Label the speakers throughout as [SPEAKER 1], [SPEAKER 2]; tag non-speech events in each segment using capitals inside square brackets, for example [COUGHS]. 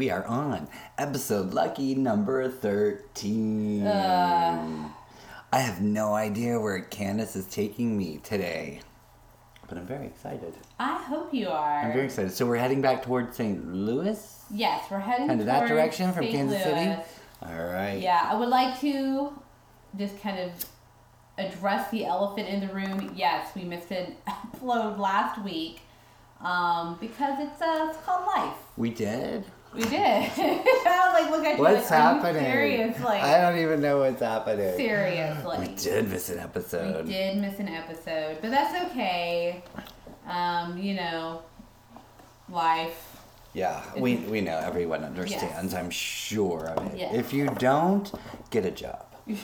[SPEAKER 1] we are on episode lucky number 13.
[SPEAKER 2] Uh.
[SPEAKER 1] I have no idea where Candace is taking me today, but I'm very excited.
[SPEAKER 2] I hope you are.
[SPEAKER 1] I'm very excited. So we're heading back towards St. Louis?
[SPEAKER 2] Yes, we're heading
[SPEAKER 1] Kind of that direction from
[SPEAKER 2] St.
[SPEAKER 1] Kansas City? All right.
[SPEAKER 2] Yeah, I would like to just kind of address the elephant in the room. Yes, we missed an [LAUGHS] upload last week um, because it's uh, it's called life.
[SPEAKER 1] We did?
[SPEAKER 2] We did. [LAUGHS] I was like, look at you.
[SPEAKER 1] What's
[SPEAKER 2] like,
[SPEAKER 1] happening? I don't even know what's happening.
[SPEAKER 2] seriously.
[SPEAKER 1] We did miss an episode.
[SPEAKER 2] We did miss an episode, but that's okay. Um, you know, life.
[SPEAKER 1] Yeah, we, we know everyone understands, I'm sure of it.
[SPEAKER 2] Yes.
[SPEAKER 1] If you don't, get a job. [LAUGHS]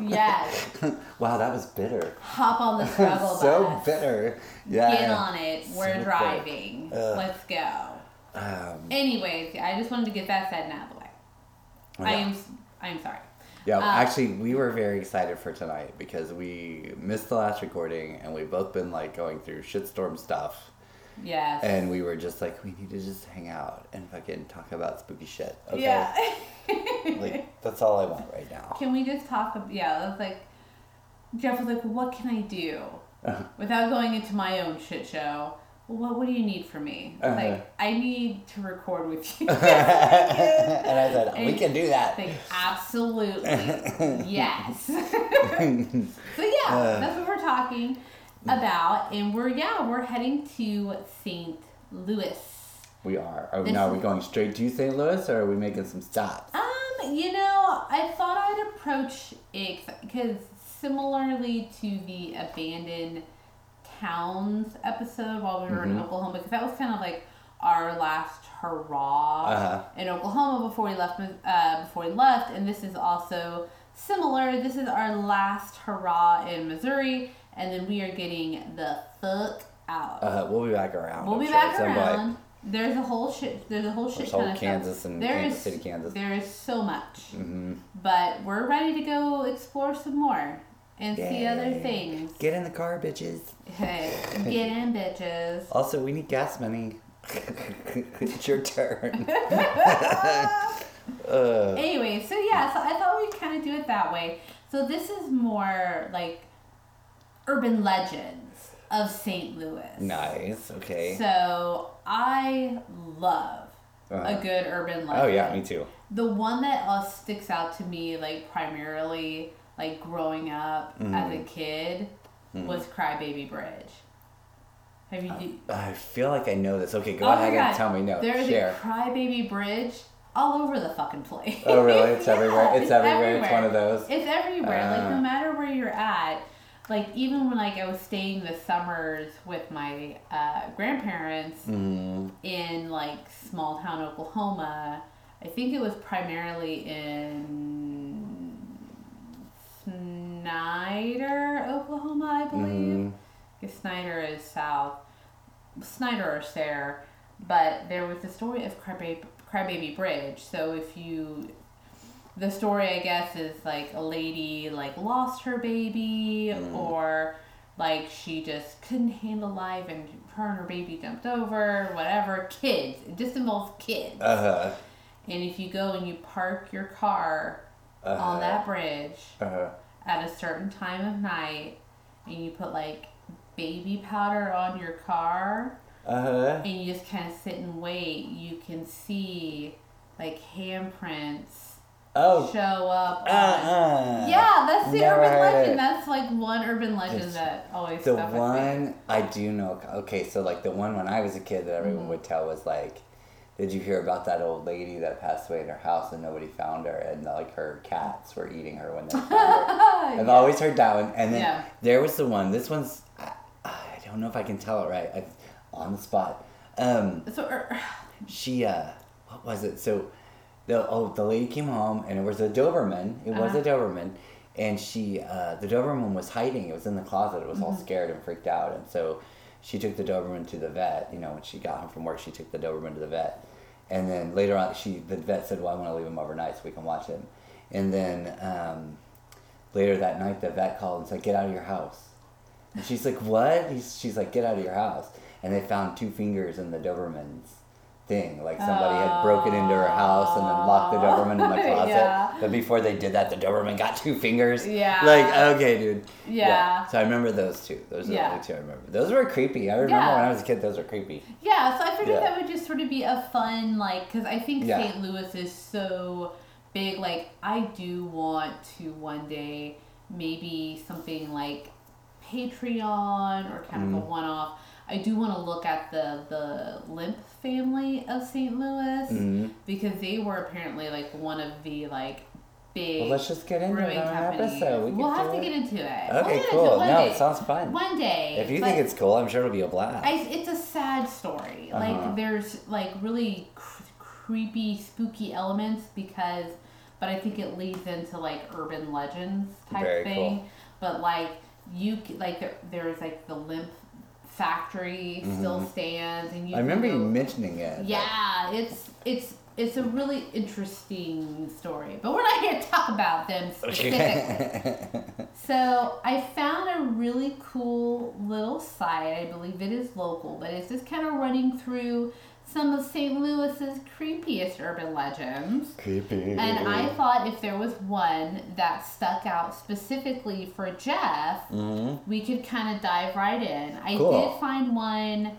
[SPEAKER 2] Yes. [LAUGHS]
[SPEAKER 1] wow, that was bitter.
[SPEAKER 2] Hop on the struggle
[SPEAKER 1] so
[SPEAKER 2] bus.
[SPEAKER 1] bitter. Yeah.
[SPEAKER 2] Get on it. We're
[SPEAKER 1] So
[SPEAKER 2] driving.
[SPEAKER 1] Ugh.
[SPEAKER 2] Let's go.
[SPEAKER 1] Um,
[SPEAKER 2] Anyways, I just wanted to get that said and out of the way. I am. I am sorry.
[SPEAKER 1] Yeah,
[SPEAKER 2] Uh,
[SPEAKER 1] actually, we were very excited for tonight because we missed the last recording and we've both been like going through shitstorm stuff.
[SPEAKER 2] Yes.
[SPEAKER 1] And we were just like, we need to just hang out and fucking talk about spooky shit. Okay.
[SPEAKER 2] Yeah. [LAUGHS]
[SPEAKER 1] Like, that's all I want right now.
[SPEAKER 2] Can we just talk? Yeah, that's like Jeff was like, "What can I do [LAUGHS] without going into my own shit show?" Well, what do you need from me?
[SPEAKER 1] Uh-huh.
[SPEAKER 2] Like, I need to record with you. [LAUGHS]
[SPEAKER 1] and I said, we can do that.
[SPEAKER 2] like, absolutely, [LAUGHS] yes. [LAUGHS] so yeah,
[SPEAKER 1] Uh.
[SPEAKER 2] that's what we're talking about, and we're yeah we're heading to St. Louis.
[SPEAKER 1] We are. Are we, now, are we going straight to St. Louis or are we making some stops?
[SPEAKER 2] Um, you know, I thought I'd approach it because similarly to the abandoned towns episode while we were in
[SPEAKER 1] Mhm.
[SPEAKER 2] Oklahoma, because that was kind of like our last hurrah
[SPEAKER 1] Uh-huh.
[SPEAKER 2] in Oklahoma before we left. Uh, before we left, and this is also similar. This is our last hurrah in Missouri, and then we are getting the fuck out.
[SPEAKER 1] Uh, we'll be back around.
[SPEAKER 2] We'll
[SPEAKER 1] I'm
[SPEAKER 2] be
[SPEAKER 1] sure,
[SPEAKER 2] back
[SPEAKER 1] at some point.
[SPEAKER 2] around. There's a whole shit. There's a whole shit
[SPEAKER 1] There's whole Kansas
[SPEAKER 2] stuff.
[SPEAKER 1] and
[SPEAKER 2] There
[SPEAKER 1] Kansas
[SPEAKER 2] is-
[SPEAKER 1] City, Kansas.
[SPEAKER 2] There is so much,
[SPEAKER 1] hmm
[SPEAKER 2] but we're ready to go explore some more and see other things.
[SPEAKER 1] Get in the car, bitches.
[SPEAKER 2] Hey, get in, bitches.
[SPEAKER 1] Also, we need gas money. [LAUGHS] it's your turn. [LAUGHS] uh,
[SPEAKER 2] Anyway, so yeah, so I thought we'd kind of do it that way. So this is more like urban legends of St. Louis.
[SPEAKER 1] nice. Okay.
[SPEAKER 2] So I love
[SPEAKER 1] Uh-huh.
[SPEAKER 2] a good urban legend.
[SPEAKER 1] Oh yeah, me too.
[SPEAKER 2] The one that uh, sticks out to me, like primarily, like growing up as
[SPEAKER 1] Mm-hmm.
[SPEAKER 2] a kid, was Crybaby Bridge. Have you? do-
[SPEAKER 1] I feel like I know this. Okay, go
[SPEAKER 2] Oh
[SPEAKER 1] ahead and tell me. No,
[SPEAKER 2] There's
[SPEAKER 1] share.
[SPEAKER 2] a Crybaby Bridge all over the fucking place.
[SPEAKER 1] Oh really? It's [LAUGHS]
[SPEAKER 2] Yeah,
[SPEAKER 1] everywhere. It's, everywhere. It's one of those.
[SPEAKER 2] It's everywhere. like
[SPEAKER 1] Uh.
[SPEAKER 2] no matter where you're at. Like even when like I was staying the summers with my uh, grandparents
[SPEAKER 1] Mm,
[SPEAKER 2] in like small town Oklahoma. I think it was primarily in Snyder, Oklahoma, I believe.
[SPEAKER 1] mhm.
[SPEAKER 2] Because Snyder is south. Snyder or Sayre. But there was the story of Crybaby, Crybaby Bridge. So if you. The story, I guess, is like a lady like lost her baby,
[SPEAKER 1] Mm.
[SPEAKER 2] or like she just couldn't handle life and her and her baby jumped over, whatever. Kids. It just involves kids.
[SPEAKER 1] Uh-huh.
[SPEAKER 2] And if you go and you park your car
[SPEAKER 1] Uh-huh.
[SPEAKER 2] on that bridge
[SPEAKER 1] Uh-huh.
[SPEAKER 2] at a certain time of night and you put like baby powder on your car
[SPEAKER 1] Uh-huh.
[SPEAKER 2] and you just kind of sit and wait, you can see like handprints
[SPEAKER 1] Oh.
[SPEAKER 2] show up.
[SPEAKER 1] Uh-uh.
[SPEAKER 2] Yeah, that's the urban legend.
[SPEAKER 1] it.
[SPEAKER 2] That's like one urban legend
[SPEAKER 1] It's
[SPEAKER 2] that always
[SPEAKER 1] The
[SPEAKER 2] stuck with me.
[SPEAKER 1] one I do know. Okay, so like the one when I was a kid that everyone
[SPEAKER 2] Mm-hmm.
[SPEAKER 1] would tell was like, did you hear about that old lady that passed away in her house and nobody found her and like her cats were eating her when they found her? [LAUGHS] I've always heard that one. And then
[SPEAKER 2] Yeah.
[SPEAKER 1] there was the one. This one's I, I don't know if I can tell it right. I, on the spot. Um,
[SPEAKER 2] So, er,
[SPEAKER 1] she uh, what was it? So the oh the lady came home and it was a Doberman. It was
[SPEAKER 2] Uh-huh.
[SPEAKER 1] a Doberman, and she uh, the Doberman was hiding. It was in the closet. It was all scared and freaked out, and so she took the Doberman to the vet. You know, when she got home from work, she took the Doberman to the vet, and then later on, she the vet said, "Well, I want to leave him overnight so we can watch him," and then. Um, Later that night, the vet called and said, "Get out of your house." And she's like, "What?" He's, she's like, "Get out of your house." And they found two fingers in the Doberman's thing. Like somebody had broken into her house and then locked the Doberman in the [LAUGHS] closet.
[SPEAKER 2] Yeah.
[SPEAKER 1] But before they did that, the Doberman got two fingers.
[SPEAKER 2] Yeah.
[SPEAKER 1] Like, okay, dude.
[SPEAKER 2] Yeah.
[SPEAKER 1] So I remember those two. Those are
[SPEAKER 2] Yeah.
[SPEAKER 1] the only two I remember. Those were creepy. I remember
[SPEAKER 2] Yeah.
[SPEAKER 1] when I was a kid, those were creepy.
[SPEAKER 2] Yeah, so I figured
[SPEAKER 1] Yeah.
[SPEAKER 2] that would just sort of be a fun, like, because I think
[SPEAKER 1] Yeah.
[SPEAKER 2] St. Louis is so big. Like, I do want to one day maybe something like Patreon or kind of a
[SPEAKER 1] Mhm.
[SPEAKER 2] one off. I do want to look at the the Lemp family of St. Louis
[SPEAKER 1] hmm
[SPEAKER 2] because they were apparently like one of the like big
[SPEAKER 1] Well, let's just get into
[SPEAKER 2] brewing
[SPEAKER 1] it on
[SPEAKER 2] companies.
[SPEAKER 1] episode. We
[SPEAKER 2] will have to
[SPEAKER 1] it.
[SPEAKER 2] get into it. We'll
[SPEAKER 1] Okay, cool.
[SPEAKER 2] it
[SPEAKER 1] No,
[SPEAKER 2] day.
[SPEAKER 1] it sounds fun.
[SPEAKER 2] One day.
[SPEAKER 1] If you think it's cool, I'm sure it'll be a blast.
[SPEAKER 2] I, it's a sad story.
[SPEAKER 1] Uh-huh.
[SPEAKER 2] Like there's like really cr- creepy, spooky elements because, but I think it leads into like urban legends type
[SPEAKER 1] Very
[SPEAKER 2] thing.
[SPEAKER 1] cool.
[SPEAKER 2] But like you like there, there's like the lemp factory still
[SPEAKER 1] Mhm.
[SPEAKER 2] stands, and you
[SPEAKER 1] I remember
[SPEAKER 2] can
[SPEAKER 1] you mentioning it.
[SPEAKER 2] yeah, it's it's it's a really interesting story, but we're not here to talk about them [LAUGHS] specifically. So I found a really cool little site. I believe it is local, but it's just kind of running through some of St. Louis's creepiest urban legends.
[SPEAKER 1] Creepy.
[SPEAKER 2] And I thought if there was one that stuck out specifically for Jeff,
[SPEAKER 1] hmm
[SPEAKER 2] we could kind of dive right in. I
[SPEAKER 1] Cool.
[SPEAKER 2] did find one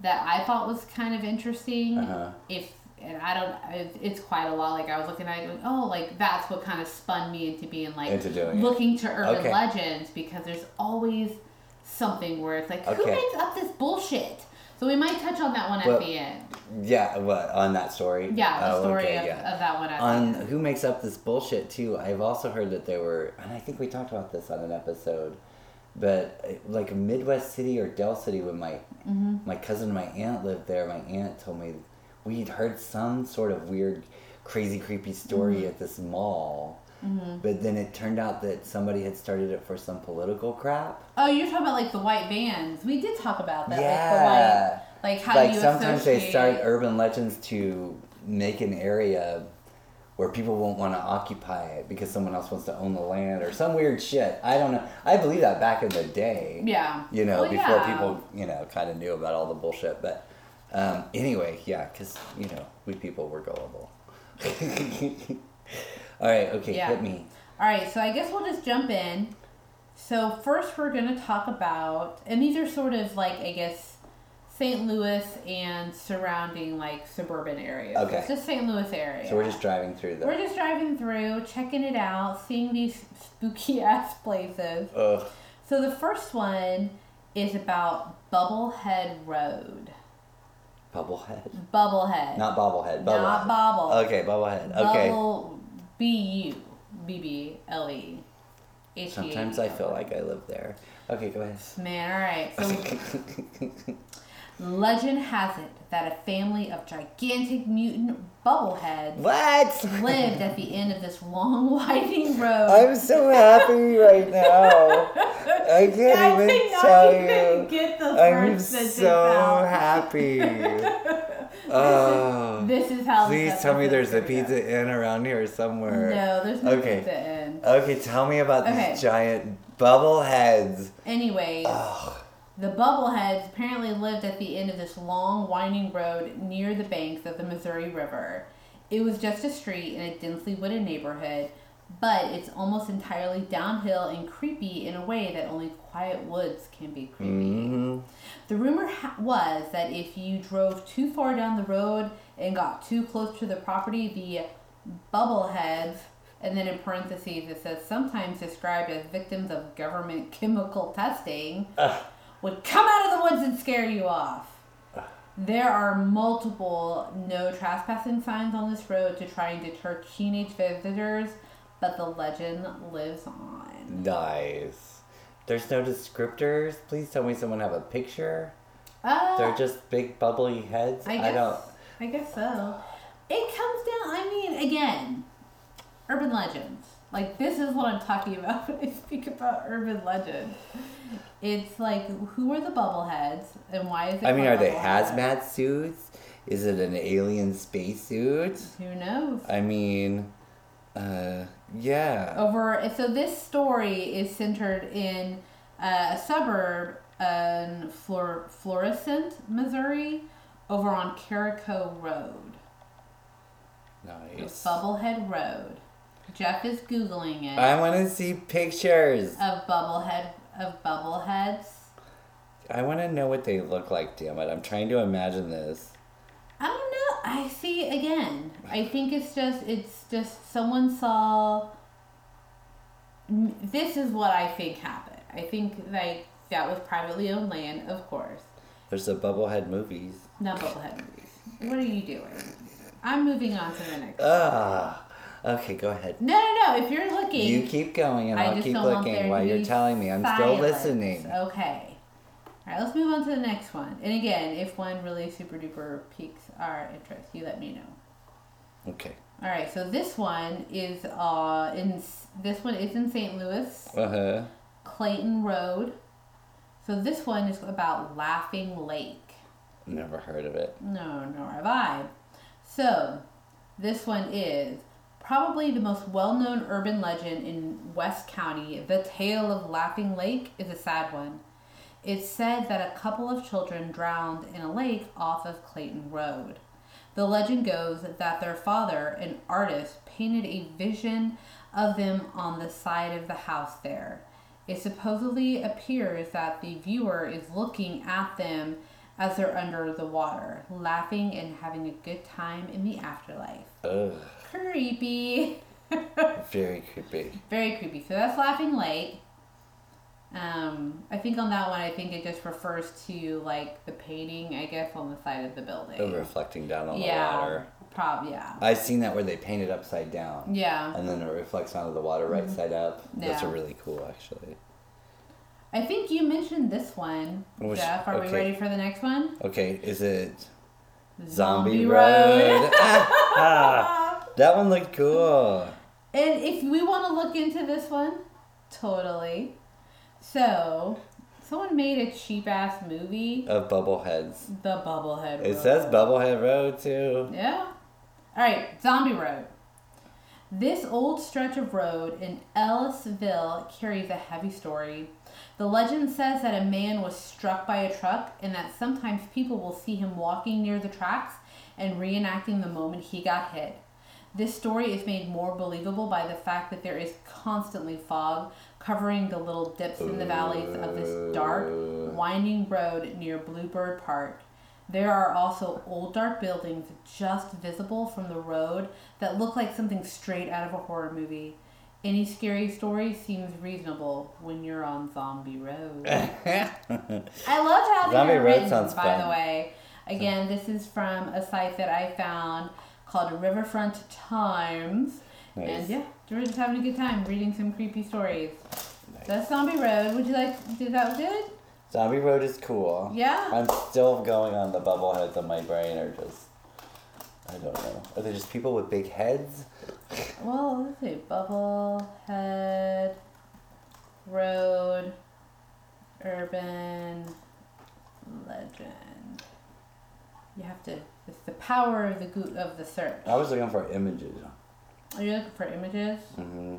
[SPEAKER 2] that I thought was kind of interesting.
[SPEAKER 1] Uh-huh.
[SPEAKER 2] If and I don't, it's quite a lot. Like I was looking at it, going, oh, like that's what kind of spun me into being like
[SPEAKER 1] Into doing it.
[SPEAKER 2] looking to urban
[SPEAKER 1] Okay.
[SPEAKER 2] legends because there's always something where it's like, who makes up this bullshit? So we might touch on that one at the end.
[SPEAKER 1] Yeah, what on that story?
[SPEAKER 2] Yeah, the
[SPEAKER 1] Oh,
[SPEAKER 2] story
[SPEAKER 1] okay,
[SPEAKER 2] of,
[SPEAKER 1] yeah.
[SPEAKER 2] of that one
[SPEAKER 1] on
[SPEAKER 2] the
[SPEAKER 1] who makes up this bullshit too. I've also heard that there were, and I think we talked about this on an episode, but like Midwest City or Del City, when my
[SPEAKER 2] Mm-hmm.
[SPEAKER 1] my cousin and my aunt lived there, my aunt told me we'd heard some sort of weird, crazy, creepy story
[SPEAKER 2] Mm-hmm.
[SPEAKER 1] at this mall. But then it turned out that somebody had started it for some political crap.
[SPEAKER 2] Oh, you're talking about like the white vans. We did talk about that.
[SPEAKER 1] yeah.
[SPEAKER 2] Like the white, like how
[SPEAKER 1] like
[SPEAKER 2] you
[SPEAKER 1] sometimes they start urban legends to make an area where people won't want to occupy it because someone else wants to own the land or some weird shit. I don't know. I believe that back in the day.
[SPEAKER 2] Yeah.
[SPEAKER 1] You know,
[SPEAKER 2] Well,
[SPEAKER 1] before
[SPEAKER 2] yeah.
[SPEAKER 1] people, you know, kind of knew about all the bullshit. But um, anyway, yeah, because, you know, we people were gullible. [LAUGHS] all right, okay,
[SPEAKER 2] Yeah.
[SPEAKER 1] hit me.
[SPEAKER 2] All right, so I guess we'll just jump in. So first, we're gonna talk about, and these are sort of like I guess St. Louis and surrounding like suburban areas.
[SPEAKER 1] Okay.
[SPEAKER 2] It's just St. Louis area.
[SPEAKER 1] So we're just driving through the.
[SPEAKER 2] We're just driving through, checking it out, seeing these spooky [LAUGHS] ass places.
[SPEAKER 1] Ugh.
[SPEAKER 2] So the first one is about Bubblehead Road.
[SPEAKER 1] Bubblehead?
[SPEAKER 2] Bubblehead.
[SPEAKER 1] Not bobblehead. Bubble.
[SPEAKER 2] Not bobble.
[SPEAKER 1] Okay, bubblehead. Okay.
[SPEAKER 2] Bubble. B U B B L E. H E
[SPEAKER 1] Sometimes I feel like I live there. Okay, go ahead.
[SPEAKER 2] Man, all right. So, [LAUGHS] legend has it that a family of gigantic mutant bubbleheads
[SPEAKER 1] what?
[SPEAKER 2] lived at the end of this long, [LAUGHS] winding road.
[SPEAKER 1] I'm so happy right now. [LAUGHS] I can't
[SPEAKER 2] I
[SPEAKER 1] even tell
[SPEAKER 2] even
[SPEAKER 1] you. I'm so happy. Oh,
[SPEAKER 2] This is how.
[SPEAKER 1] please tell me there's a pizza
[SPEAKER 2] goes.
[SPEAKER 1] inn around here somewhere.
[SPEAKER 2] No, there's no
[SPEAKER 1] Okay.
[SPEAKER 2] pizza in.
[SPEAKER 1] Okay, tell me about
[SPEAKER 2] Okay.
[SPEAKER 1] these giant bubble heads.
[SPEAKER 2] Anyways,
[SPEAKER 1] Ugh.
[SPEAKER 2] the bubbleheads apparently lived at the end of this long, winding road near the banks of the Missouri River. It was just a street in a densely wooded neighborhood, but it's almost entirely downhill and creepy in a way that only quiet woods can be creepy.
[SPEAKER 1] hmm
[SPEAKER 2] The rumor ha- was that if you drove too far down the road and got too close to the property, the bubbleheads, and then in parentheses it says sometimes described as victims of government chemical testing,
[SPEAKER 1] Ugh.
[SPEAKER 2] would come out of the woods and scare you off. There are multiple no trespassing signs on this road to try and deter teenage visitors, but the legend lives on.
[SPEAKER 1] Nice. There's no descriptors. Please tell me someone have a picture.
[SPEAKER 2] Uh,
[SPEAKER 1] They're just big bubbly heads.
[SPEAKER 2] I
[SPEAKER 1] I, don't.
[SPEAKER 2] I guess so. It comes down. I mean, again, urban legends. Like this is what I'm talking [LAUGHS] about when I speak about urban legends. It's like who are the bubbleheads and why is it?
[SPEAKER 1] I mean, are they hazmat suits? Is it an alien spacesuit?
[SPEAKER 2] Who knows?
[SPEAKER 1] I mean, uh, yeah.
[SPEAKER 2] Over. So this story is centered in uh, a suburb in Flor- Florissant, Missouri. over on Carico Road.
[SPEAKER 1] Nice.
[SPEAKER 2] Bubblehead Road. Jeff is googling it
[SPEAKER 1] I want to see pictures.
[SPEAKER 2] of bubblehead of bubbleheads.
[SPEAKER 1] I want to know what they look like. Damn it! I'm trying to imagine this.
[SPEAKER 2] I don't know. I see again. I think it's just it's just someone saw. This is what I think happened. I think like that was privately owned land, of course.
[SPEAKER 1] There's the Bubblehead movies.
[SPEAKER 2] Not bubblehead movies. What are you doing? I'm moving on to the next.
[SPEAKER 1] Ah. Okay, go ahead.
[SPEAKER 2] No, no, no. If you're looking,
[SPEAKER 1] You keep going, and
[SPEAKER 2] I
[SPEAKER 1] I'll keep looking while you're telling me. I'm still listening.
[SPEAKER 2] Okay. All right, let's move on to the next one. And again, if one really super duper piques our interest, you let me know.
[SPEAKER 1] Okay.
[SPEAKER 2] All right, so this one is uh in this one is in St. Louis,
[SPEAKER 1] Uh huh.
[SPEAKER 2] Clayton Road. So this one is about Laughing Lake.
[SPEAKER 1] Never heard of it.
[SPEAKER 2] No, nor have I. So, this one is probably the most well known urban legend in West County. The tale of Laughing Lake is a sad one. It's said that a couple of children drowned in a lake off of Clayton Road. The legend goes that their father, an artist, painted a vision of them on the side of the house there. It supposedly appears that the viewer is looking at them as they're under the water, laughing and having a good time in the afterlife.
[SPEAKER 1] Ugh.
[SPEAKER 2] Creepy. [LAUGHS]
[SPEAKER 1] Very creepy.
[SPEAKER 2] Very creepy. So that's Laughing Lake. Um, I think on that one, I think it just refers to like the painting, I guess, on the side of the building.
[SPEAKER 1] Oh, reflecting down on
[SPEAKER 2] yeah,
[SPEAKER 1] the water.
[SPEAKER 2] prob yeah,
[SPEAKER 1] I've seen that where they paint it upside down.
[SPEAKER 2] yeah.
[SPEAKER 1] And then it reflects onto the water right side up. That's a
[SPEAKER 2] Mm-hmm.
[SPEAKER 1] Really cool, actually.
[SPEAKER 2] I think you mentioned this one,
[SPEAKER 1] Which-
[SPEAKER 2] Jeff. Are we ready for the next one?
[SPEAKER 1] Okay, is it Zombie, Road? Ah, ah. [LAUGHS] that one looked cool.
[SPEAKER 2] And if we want to look into this one, totally. So, someone made a cheap ass movie,
[SPEAKER 1] Of Bubbleheads.
[SPEAKER 2] The Bubblehead Road.
[SPEAKER 1] It says Bubblehead Road, too.
[SPEAKER 2] Yeah. All right, Zombie Road. This old stretch of road in Ellisville carries a heavy story. The legend says that a man was struck by a truck and that sometimes people will see him walking near the tracks and reenacting the moment he got hit. This story is made more believable by the fact that there is constantly fog covering the little dips in the valleys of this dark, winding road near Bluebird Park. There are also old dark buildings just visible from the road that look like something straight out of a horror movie. Any scary story seems reasonable when you're on Zombie Road. [LAUGHS] I loved how they
[SPEAKER 1] Zombie
[SPEAKER 2] were
[SPEAKER 1] Road
[SPEAKER 2] written, by
[SPEAKER 1] fun.
[SPEAKER 2] the way. Again, this is from a site that I found called Riverfront Times.
[SPEAKER 1] Nice.
[SPEAKER 2] And yeah, we're just having a good time reading some creepy stories.
[SPEAKER 1] Nice.
[SPEAKER 2] That's Zombie Road. Would you like? Did that good?
[SPEAKER 1] Zombie Road is cool.
[SPEAKER 2] Yeah.
[SPEAKER 1] I'm still going on the bubbleheads on my brain are just I don't know. Are they just people with big heads? [LAUGHS]
[SPEAKER 2] Well, let's see. Bubblehead Road Urban Legend. You have to. The power of the go- of the search.
[SPEAKER 1] I was looking for images.
[SPEAKER 2] Are you looking for images?
[SPEAKER 1] hmm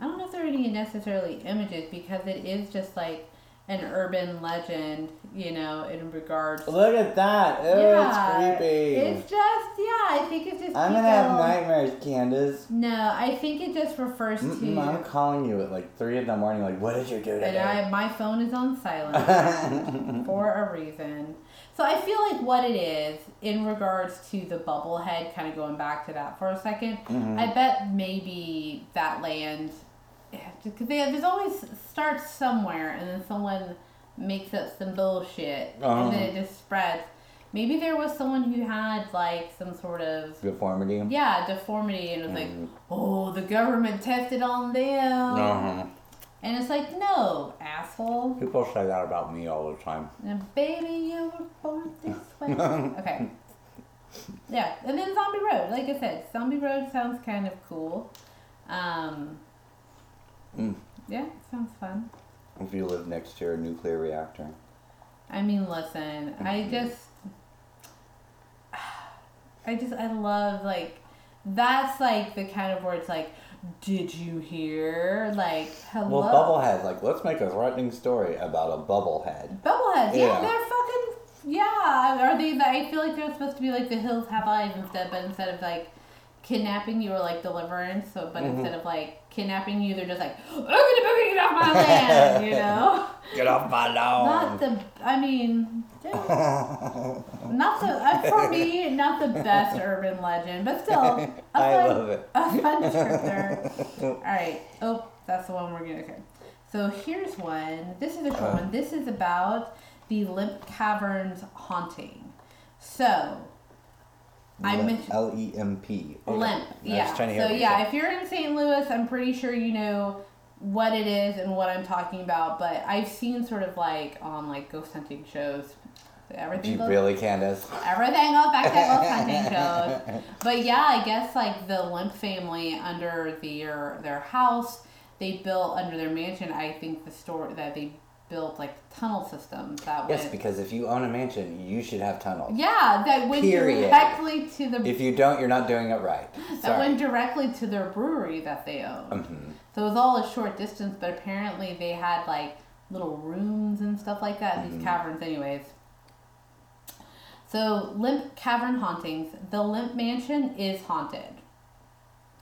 [SPEAKER 2] I don't know if there are any necessarily images because it is just like an urban legend, you know, in regards.
[SPEAKER 1] Look at that. Oh,
[SPEAKER 2] yeah,
[SPEAKER 1] it's creepy.
[SPEAKER 2] It's just yeah. I think it's just.
[SPEAKER 1] I'm gonna have nightmares, Candace.
[SPEAKER 2] No, I think it just refers to.
[SPEAKER 1] Mm-mm, I'm calling you at like three in the morning. Like, what did you do
[SPEAKER 2] and
[SPEAKER 1] today?
[SPEAKER 2] I, my phone is on silent [LAUGHS] for a reason. So I feel like what it is in regards to the bubblehead, kind of going back to that for a 2nd
[SPEAKER 1] Mhm.
[SPEAKER 2] I bet maybe that land, because there's always starts somewhere and then someone makes up some bullshit
[SPEAKER 1] Uh-huh.
[SPEAKER 2] and then it just spreads. Maybe there was someone who had like some sort of
[SPEAKER 1] Deformity.
[SPEAKER 2] yeah deformity and was
[SPEAKER 1] Mhm.
[SPEAKER 2] like, oh, the government tested on them.
[SPEAKER 1] Uh-huh.
[SPEAKER 2] And it's like, no, asshole.
[SPEAKER 1] People say that about me all the time.
[SPEAKER 2] And baby, you were born this way. [LAUGHS] okay. Yeah, and then Zombie Road. Like I said, Zombie Road sounds kind of cool. Um,
[SPEAKER 1] Mm.
[SPEAKER 2] yeah, sounds fun.
[SPEAKER 1] If you live next to a nuclear reactor.
[SPEAKER 2] I mean, listen, I just, [SIGHS] I just, I love like, that's like the kind of it's like, did you hear? Like, hello.
[SPEAKER 1] Well, bubblehead. Like, let's make a threatening story about a bubblehead.
[SPEAKER 2] Bubbleheads, yeah,
[SPEAKER 1] Yeah.
[SPEAKER 2] they're fucking Yeah, are they? I feel like they're supposed to be like the hills have eyes instead, but instead of like kidnapping you or like deliverance, so but
[SPEAKER 1] Mhm.
[SPEAKER 2] instead of like kidnapping you, they're just like, I'm gonna boogie get off my [LAUGHS] land, you know.
[SPEAKER 1] Get off my
[SPEAKER 2] land
[SPEAKER 1] Not
[SPEAKER 2] the. I mean, not the. Uh, for me, not the best urban legend, but still, [LAUGHS] a
[SPEAKER 1] I
[SPEAKER 2] fun,
[SPEAKER 1] love it.
[SPEAKER 2] a fun descriptor. [LAUGHS] All right. Oh, that's the one we're gonna. Okay. So here's one. This is a short
[SPEAKER 1] Uh.
[SPEAKER 2] one. This is about the Lemp Caverns haunting. So I mentioned-
[SPEAKER 1] L E M P. Lemp.
[SPEAKER 2] Yeah.
[SPEAKER 1] trying to hear
[SPEAKER 2] So yeah, if you're in St. Louis, I'm pretty sure you know what it is and what I'm talking about. But I've seen sort of like on like ghost hunting shows. Everything
[SPEAKER 1] You
[SPEAKER 2] goes,
[SPEAKER 1] really, Candace? [LAUGHS]
[SPEAKER 2] everything goes back to ghost hunting [LAUGHS] shows. But yeah, I guess like the Lemp family under their their house, they built under their mansion. I think the store that they built like tunnel systems that
[SPEAKER 1] Yes, because if you own a mansion, you should have tunnels.
[SPEAKER 2] yeah, that went
[SPEAKER 1] Period.
[SPEAKER 2] directly to the
[SPEAKER 1] If you don't, you're not doing it right. [LAUGHS]
[SPEAKER 2] that went directly to their brewery that they own.
[SPEAKER 1] Mhm.
[SPEAKER 2] So it was all a short distance, but apparently they had like little rooms and stuff like that in
[SPEAKER 1] Mm-hmm.
[SPEAKER 2] these caverns, anyways. So, Lemp Cavern Hauntings. The Lemp Mansion is haunted.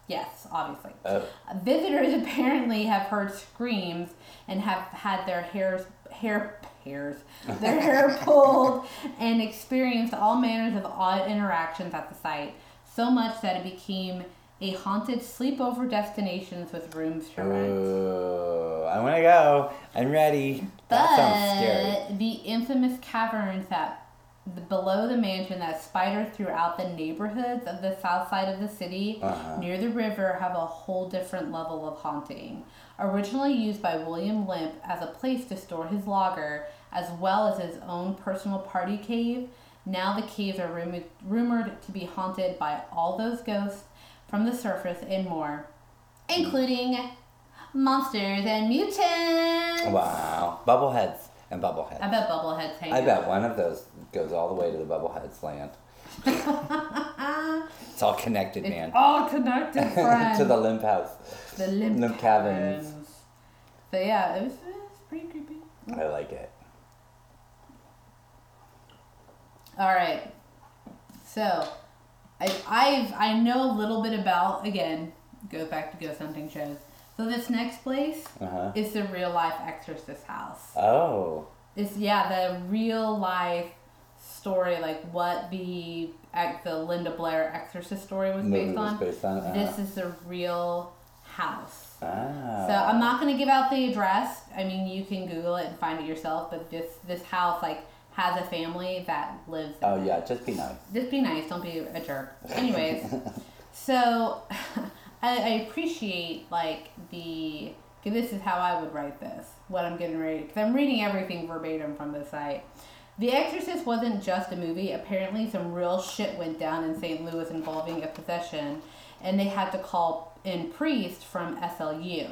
[SPEAKER 2] Yes, obviously.
[SPEAKER 1] Oh,
[SPEAKER 2] Visitors [LAUGHS] apparently have heard screams and have had their hairs, hair, hairs, their hair [LAUGHS] pulled and experienced all manners of odd interactions at the site. So much that it became a haunted sleepover destinations with rooms for rent.
[SPEAKER 1] Ooh, I want to go. I'm ready. That sounds scary.
[SPEAKER 2] But the infamous caverns that the, below the mansion that spider throughout the neighborhoods of the south side of the city
[SPEAKER 1] Uh-huh.
[SPEAKER 2] near the river have a whole different level of haunting. Originally used by William Lemp as a place to store his lager, as well as his own personal party cave, now the caves are rumored, rumored to be haunted by all those ghosts from the surface and more, including monsters and mutants.
[SPEAKER 1] Wow. Bubbleheads and bubbleheads.
[SPEAKER 2] I bet Bubbleheads hang
[SPEAKER 1] I
[SPEAKER 2] out.
[SPEAKER 1] bet one of those goes all the way to the Bubbleheads land. [LAUGHS] It's all connected,
[SPEAKER 2] It's
[SPEAKER 1] man.
[SPEAKER 2] all connected, [LAUGHS] friends.
[SPEAKER 1] to the lemp house.
[SPEAKER 2] the lemp,
[SPEAKER 1] Lemp caverns.
[SPEAKER 2] caverns. So yeah, it was, it was pretty creepy.
[SPEAKER 1] I like it.
[SPEAKER 2] All right. So, I I've I know a little bit about again. Go back to ghost hunting shows. So this next place
[SPEAKER 1] Uh huh.
[SPEAKER 2] is the real life Exorcist house.
[SPEAKER 1] Oh.
[SPEAKER 2] It's yeah the real life story like what the the Linda Blair Exorcist story was
[SPEAKER 1] Movie
[SPEAKER 2] based
[SPEAKER 1] was
[SPEAKER 2] on.
[SPEAKER 1] based on. Uh,
[SPEAKER 2] This is the real house.
[SPEAKER 1] ah.
[SPEAKER 2] So I'm not gonna give out the address. I mean, you can Google it and find it yourself. But this this house like has a family that lives. in
[SPEAKER 1] Oh yeah, just be nice.
[SPEAKER 2] Just be nice. Don't be a jerk. [LAUGHS] Anyways, [LAUGHS] so [LAUGHS] I, I appreciate like the. This is how I would write this. What I'm getting ready because I'm reading everything verbatim from the site. The Exorcist wasn't just a movie. Apparently, some real shit went down in St. Louis involving a possession, and they had to call in priest from SLU.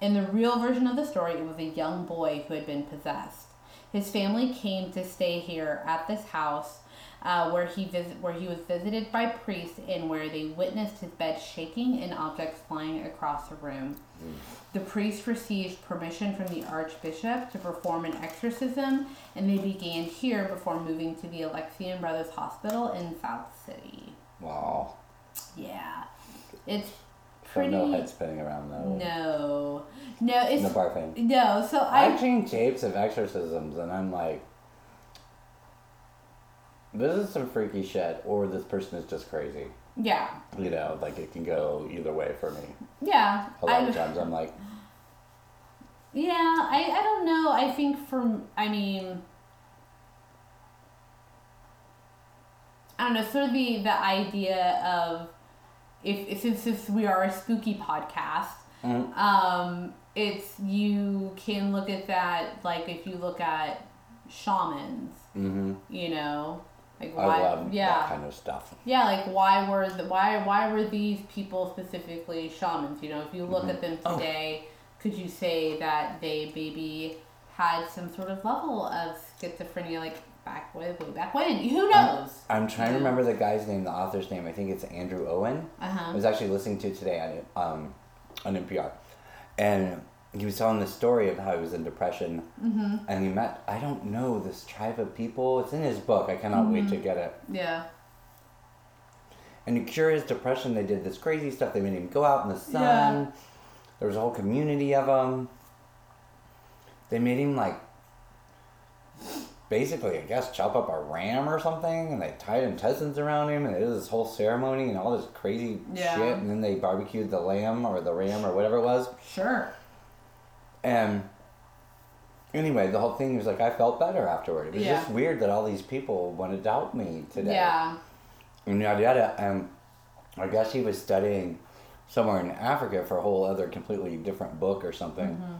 [SPEAKER 2] In the real version of the story, it was a young boy who had been possessed. His family came to stay here at this house, uh, where he visit where he was visited by priests and where they witnessed his bed shaking and objects flying across the room. The priests received permission from the archbishop to perform an exorcism, and they began here before moving to the Alexian Brothers Hospital in South City.
[SPEAKER 1] Wow.
[SPEAKER 2] Yeah, it's
[SPEAKER 1] So
[SPEAKER 2] pretty.
[SPEAKER 1] no head spinning around though.
[SPEAKER 2] No, no, it's
[SPEAKER 1] No barfing.
[SPEAKER 2] no. So I
[SPEAKER 1] I've seen tapes of exorcisms and I'm like, this is some freaky shit, or this person is just crazy.
[SPEAKER 2] yeah
[SPEAKER 1] You know, like it can go either way for me.
[SPEAKER 2] yeah.
[SPEAKER 1] A lot
[SPEAKER 2] I,
[SPEAKER 1] of times I'm like,
[SPEAKER 2] Yeah, I, I don't know. I think from I mean I don't know, sort of the the idea of if, if since if we are a spooky podcast,
[SPEAKER 1] mm,
[SPEAKER 2] um, it's you can look at that like if you look at shamans,
[SPEAKER 1] mm-hmm.
[SPEAKER 2] you know, like
[SPEAKER 1] I
[SPEAKER 2] why
[SPEAKER 1] love
[SPEAKER 2] yeah.
[SPEAKER 1] that kind of stuff.
[SPEAKER 2] Yeah, like why were the why why were these people specifically shamans? You know, if you look at them
[SPEAKER 1] Oh.
[SPEAKER 2] today, could you say that they maybe had some sort of level of schizophrenia, like back way way back when? Who knows?
[SPEAKER 1] I'm trying to remember the guy's name, the author's name. I think it's Andrew Owen.
[SPEAKER 2] Uh
[SPEAKER 1] I was actually listening to it today on um, on NPR, and he was telling the story of how he was in depression,
[SPEAKER 2] Mm-hmm.
[SPEAKER 1] and he met I don't know this tribe of people. It's in his book. I cannot wait
[SPEAKER 2] Mm-hmm.
[SPEAKER 1] to get it.
[SPEAKER 2] Yeah.
[SPEAKER 1] And to cure his depression, they did this crazy stuff. They made him go out in the sun.
[SPEAKER 2] Yeah.
[SPEAKER 1] There was a whole community of them. They made him like basically, I guess, chop up a ram or something, and they tied intestines around him, and they did this whole ceremony and all this crazy
[SPEAKER 2] Yeah.
[SPEAKER 1] shit. And then they barbecued the lamb or the ram or whatever it was.
[SPEAKER 2] Sure.
[SPEAKER 1] And anyway, the whole thing was like I felt better afterward. It was
[SPEAKER 2] Yeah.
[SPEAKER 1] just weird that all these people want to doubt me today.
[SPEAKER 2] Yeah.
[SPEAKER 1] And yada yada. And I guess he was studying somewhere in Africa for a whole other completely different book or something.
[SPEAKER 2] Mm-hmm.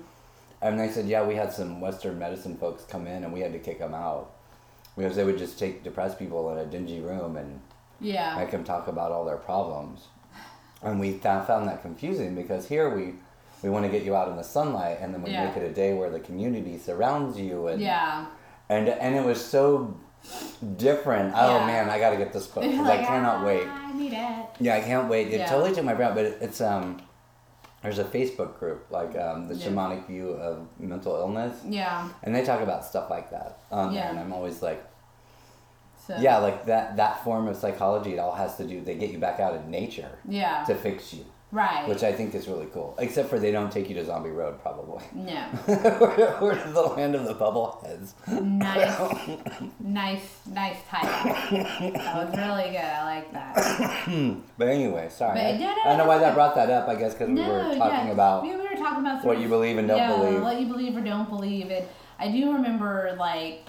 [SPEAKER 1] And they said, yeah, we had some Western medicine folks come in and we had to kick them out because they would just take depressed people in a dingy room and
[SPEAKER 2] Yeah.
[SPEAKER 1] make them talk about all their problems. And we found, found that confusing because here we we want to get you out in the sunlight and then we
[SPEAKER 2] Yeah.
[SPEAKER 1] make it a day where the community surrounds you and
[SPEAKER 2] yeah.
[SPEAKER 1] and and it was so different. Oh
[SPEAKER 2] Yeah.
[SPEAKER 1] man, I got to get this book because
[SPEAKER 2] Like,
[SPEAKER 1] I cannot
[SPEAKER 2] "Ah,
[SPEAKER 1] wait.
[SPEAKER 2] I need it.
[SPEAKER 1] Yeah, I can't wait. It
[SPEAKER 2] Yeah.
[SPEAKER 1] totally took my breath, but it, it's um, there's a Facebook group like um, the shamanic view of mental illness,
[SPEAKER 2] Yeah.
[SPEAKER 1] and they talk about stuff like that on there,
[SPEAKER 2] Yeah.
[SPEAKER 1] and I'm always like,
[SPEAKER 2] So.
[SPEAKER 1] yeah, like that that form of psychology. It all has to do. They get you back out in nature
[SPEAKER 2] Yeah.
[SPEAKER 1] to fix you,
[SPEAKER 2] right.
[SPEAKER 1] which I think is really cool. Except for they don't take you to Zombie Road, probably.
[SPEAKER 2] no. [LAUGHS]
[SPEAKER 1] or to the land of the bubbleheads.
[SPEAKER 2] Nice. [LAUGHS] nice. Nice title. That was really good. I like that. [COUGHS]
[SPEAKER 1] But anyway, sorry.
[SPEAKER 2] But-
[SPEAKER 1] I,
[SPEAKER 2] no, no,
[SPEAKER 1] I don't know why that brought that up. I guess because we were talking
[SPEAKER 2] yeah.
[SPEAKER 1] about
[SPEAKER 2] we were talking about
[SPEAKER 1] what you believe and don't
[SPEAKER 2] yeah,
[SPEAKER 1] believe.
[SPEAKER 2] what you believe or don't believe. And I do remember like,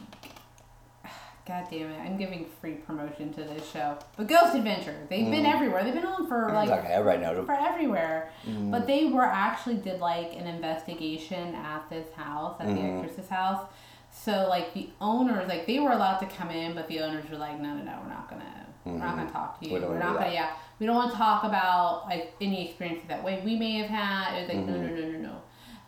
[SPEAKER 2] God damn it, I'm giving free promotion to this show. But Ghost Adventure, they've been everywhere. They've been on for like
[SPEAKER 1] okay, everybody knows.
[SPEAKER 2] for everywhere. But they were actually did like an investigation at this house, at the
[SPEAKER 1] Mhm.
[SPEAKER 2] actress's house. So like the owners, like they were allowed to come in, but the owners were like, no, no, no, we're not gonna, we're not gonna talk to you.
[SPEAKER 1] We don't
[SPEAKER 2] are not gonna,
[SPEAKER 1] that."
[SPEAKER 2] yeah, we don't want to talk about like any experiences that way we may have had. It was like, no,
[SPEAKER 1] Mm-hmm.
[SPEAKER 2] no, no, no, no.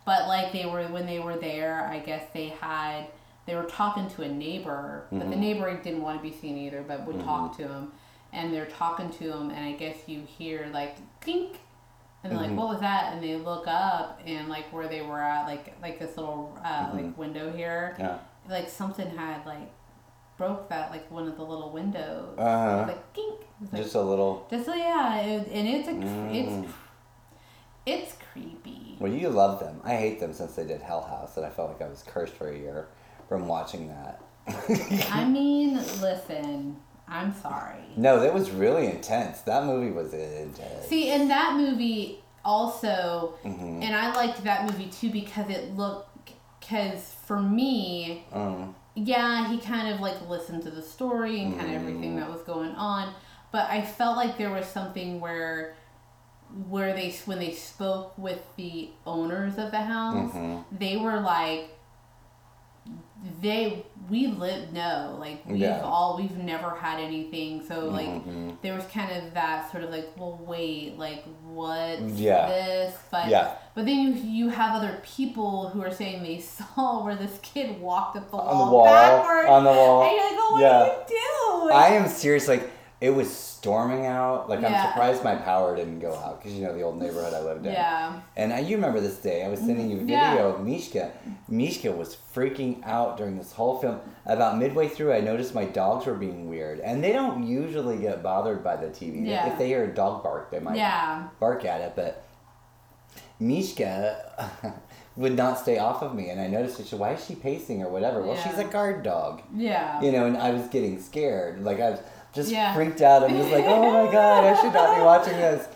[SPEAKER 2] But like they were when they were there, I guess they had they were talking to a neighbor, but
[SPEAKER 1] Mm-hmm.
[SPEAKER 2] the neighbor didn't want to be seen either, but would talk to him, and they're talking to him, and I guess you hear like clink, and they're
[SPEAKER 1] Mm-hmm.
[SPEAKER 2] like, "What was that?" And they look up, and like where they were at, like like this little uh, like window here,
[SPEAKER 1] Mm-hmm. Yeah.
[SPEAKER 2] like something had like broke that like one of the little windows,
[SPEAKER 1] Uh-huh.
[SPEAKER 2] was like kink, like,
[SPEAKER 1] Just a little.
[SPEAKER 2] just so yeah, it, and it's a
[SPEAKER 1] Mm.
[SPEAKER 2] it's it's creepy.
[SPEAKER 1] Well, you love them. I hate them since they did Hell House, and I felt like I was cursed for a year from watching that.
[SPEAKER 2] I [LAUGHS] mean, listen, I'm sorry.
[SPEAKER 1] No, that was really intense. That movie was intense.
[SPEAKER 2] See, in that movie also,
[SPEAKER 1] Mhm.
[SPEAKER 2] and I liked that movie too because it looked, because for me,
[SPEAKER 1] Um,
[SPEAKER 2] yeah, he kind of like listened to the story and kind of everything that was going on, but I felt like there was something where, where they when they spoke with the owners of the house,
[SPEAKER 1] Mhm.
[SPEAKER 2] they were like. They we live no like we've
[SPEAKER 1] Yeah.
[SPEAKER 2] all we've never had anything so like
[SPEAKER 1] Mhm.
[SPEAKER 2] there was kind of that sort of like, well, wait, like what
[SPEAKER 1] Yeah.
[SPEAKER 2] this? But
[SPEAKER 1] Yeah.
[SPEAKER 2] but then you you have other people who are saying they [LAUGHS] saw where this kid walked up the
[SPEAKER 1] On
[SPEAKER 2] wall,
[SPEAKER 1] the wall,
[SPEAKER 2] backwards.
[SPEAKER 1] on the wall.
[SPEAKER 2] And you're like, oh, what
[SPEAKER 1] Yeah.
[SPEAKER 2] do you do?
[SPEAKER 1] I am serious. Like it was storming out. Like I'm surprised my power didn't go out because you know the old neighborhood I lived in.
[SPEAKER 2] yeah,
[SPEAKER 1] And I, you remember this day? I was sending you a video
[SPEAKER 2] Yeah.
[SPEAKER 1] of Mishka. Mishka was freaking out during this whole film. About midway through, I noticed my dogs were being weird, and they don't usually get bothered by the TV.
[SPEAKER 2] Yeah.
[SPEAKER 1] If they hear a dog bark, they might
[SPEAKER 2] yeah,
[SPEAKER 1] bark at it. But Mishka [LAUGHS] would not stay off of me, and I noticed. Said, "Why is she pacing or whatever?" Well, she's a guard dog,
[SPEAKER 2] yeah,
[SPEAKER 1] you know. And I was getting scared. Like I was just
[SPEAKER 2] Yeah.
[SPEAKER 1] freaked out. I'm just like, "Oh my god, I should not be watching this."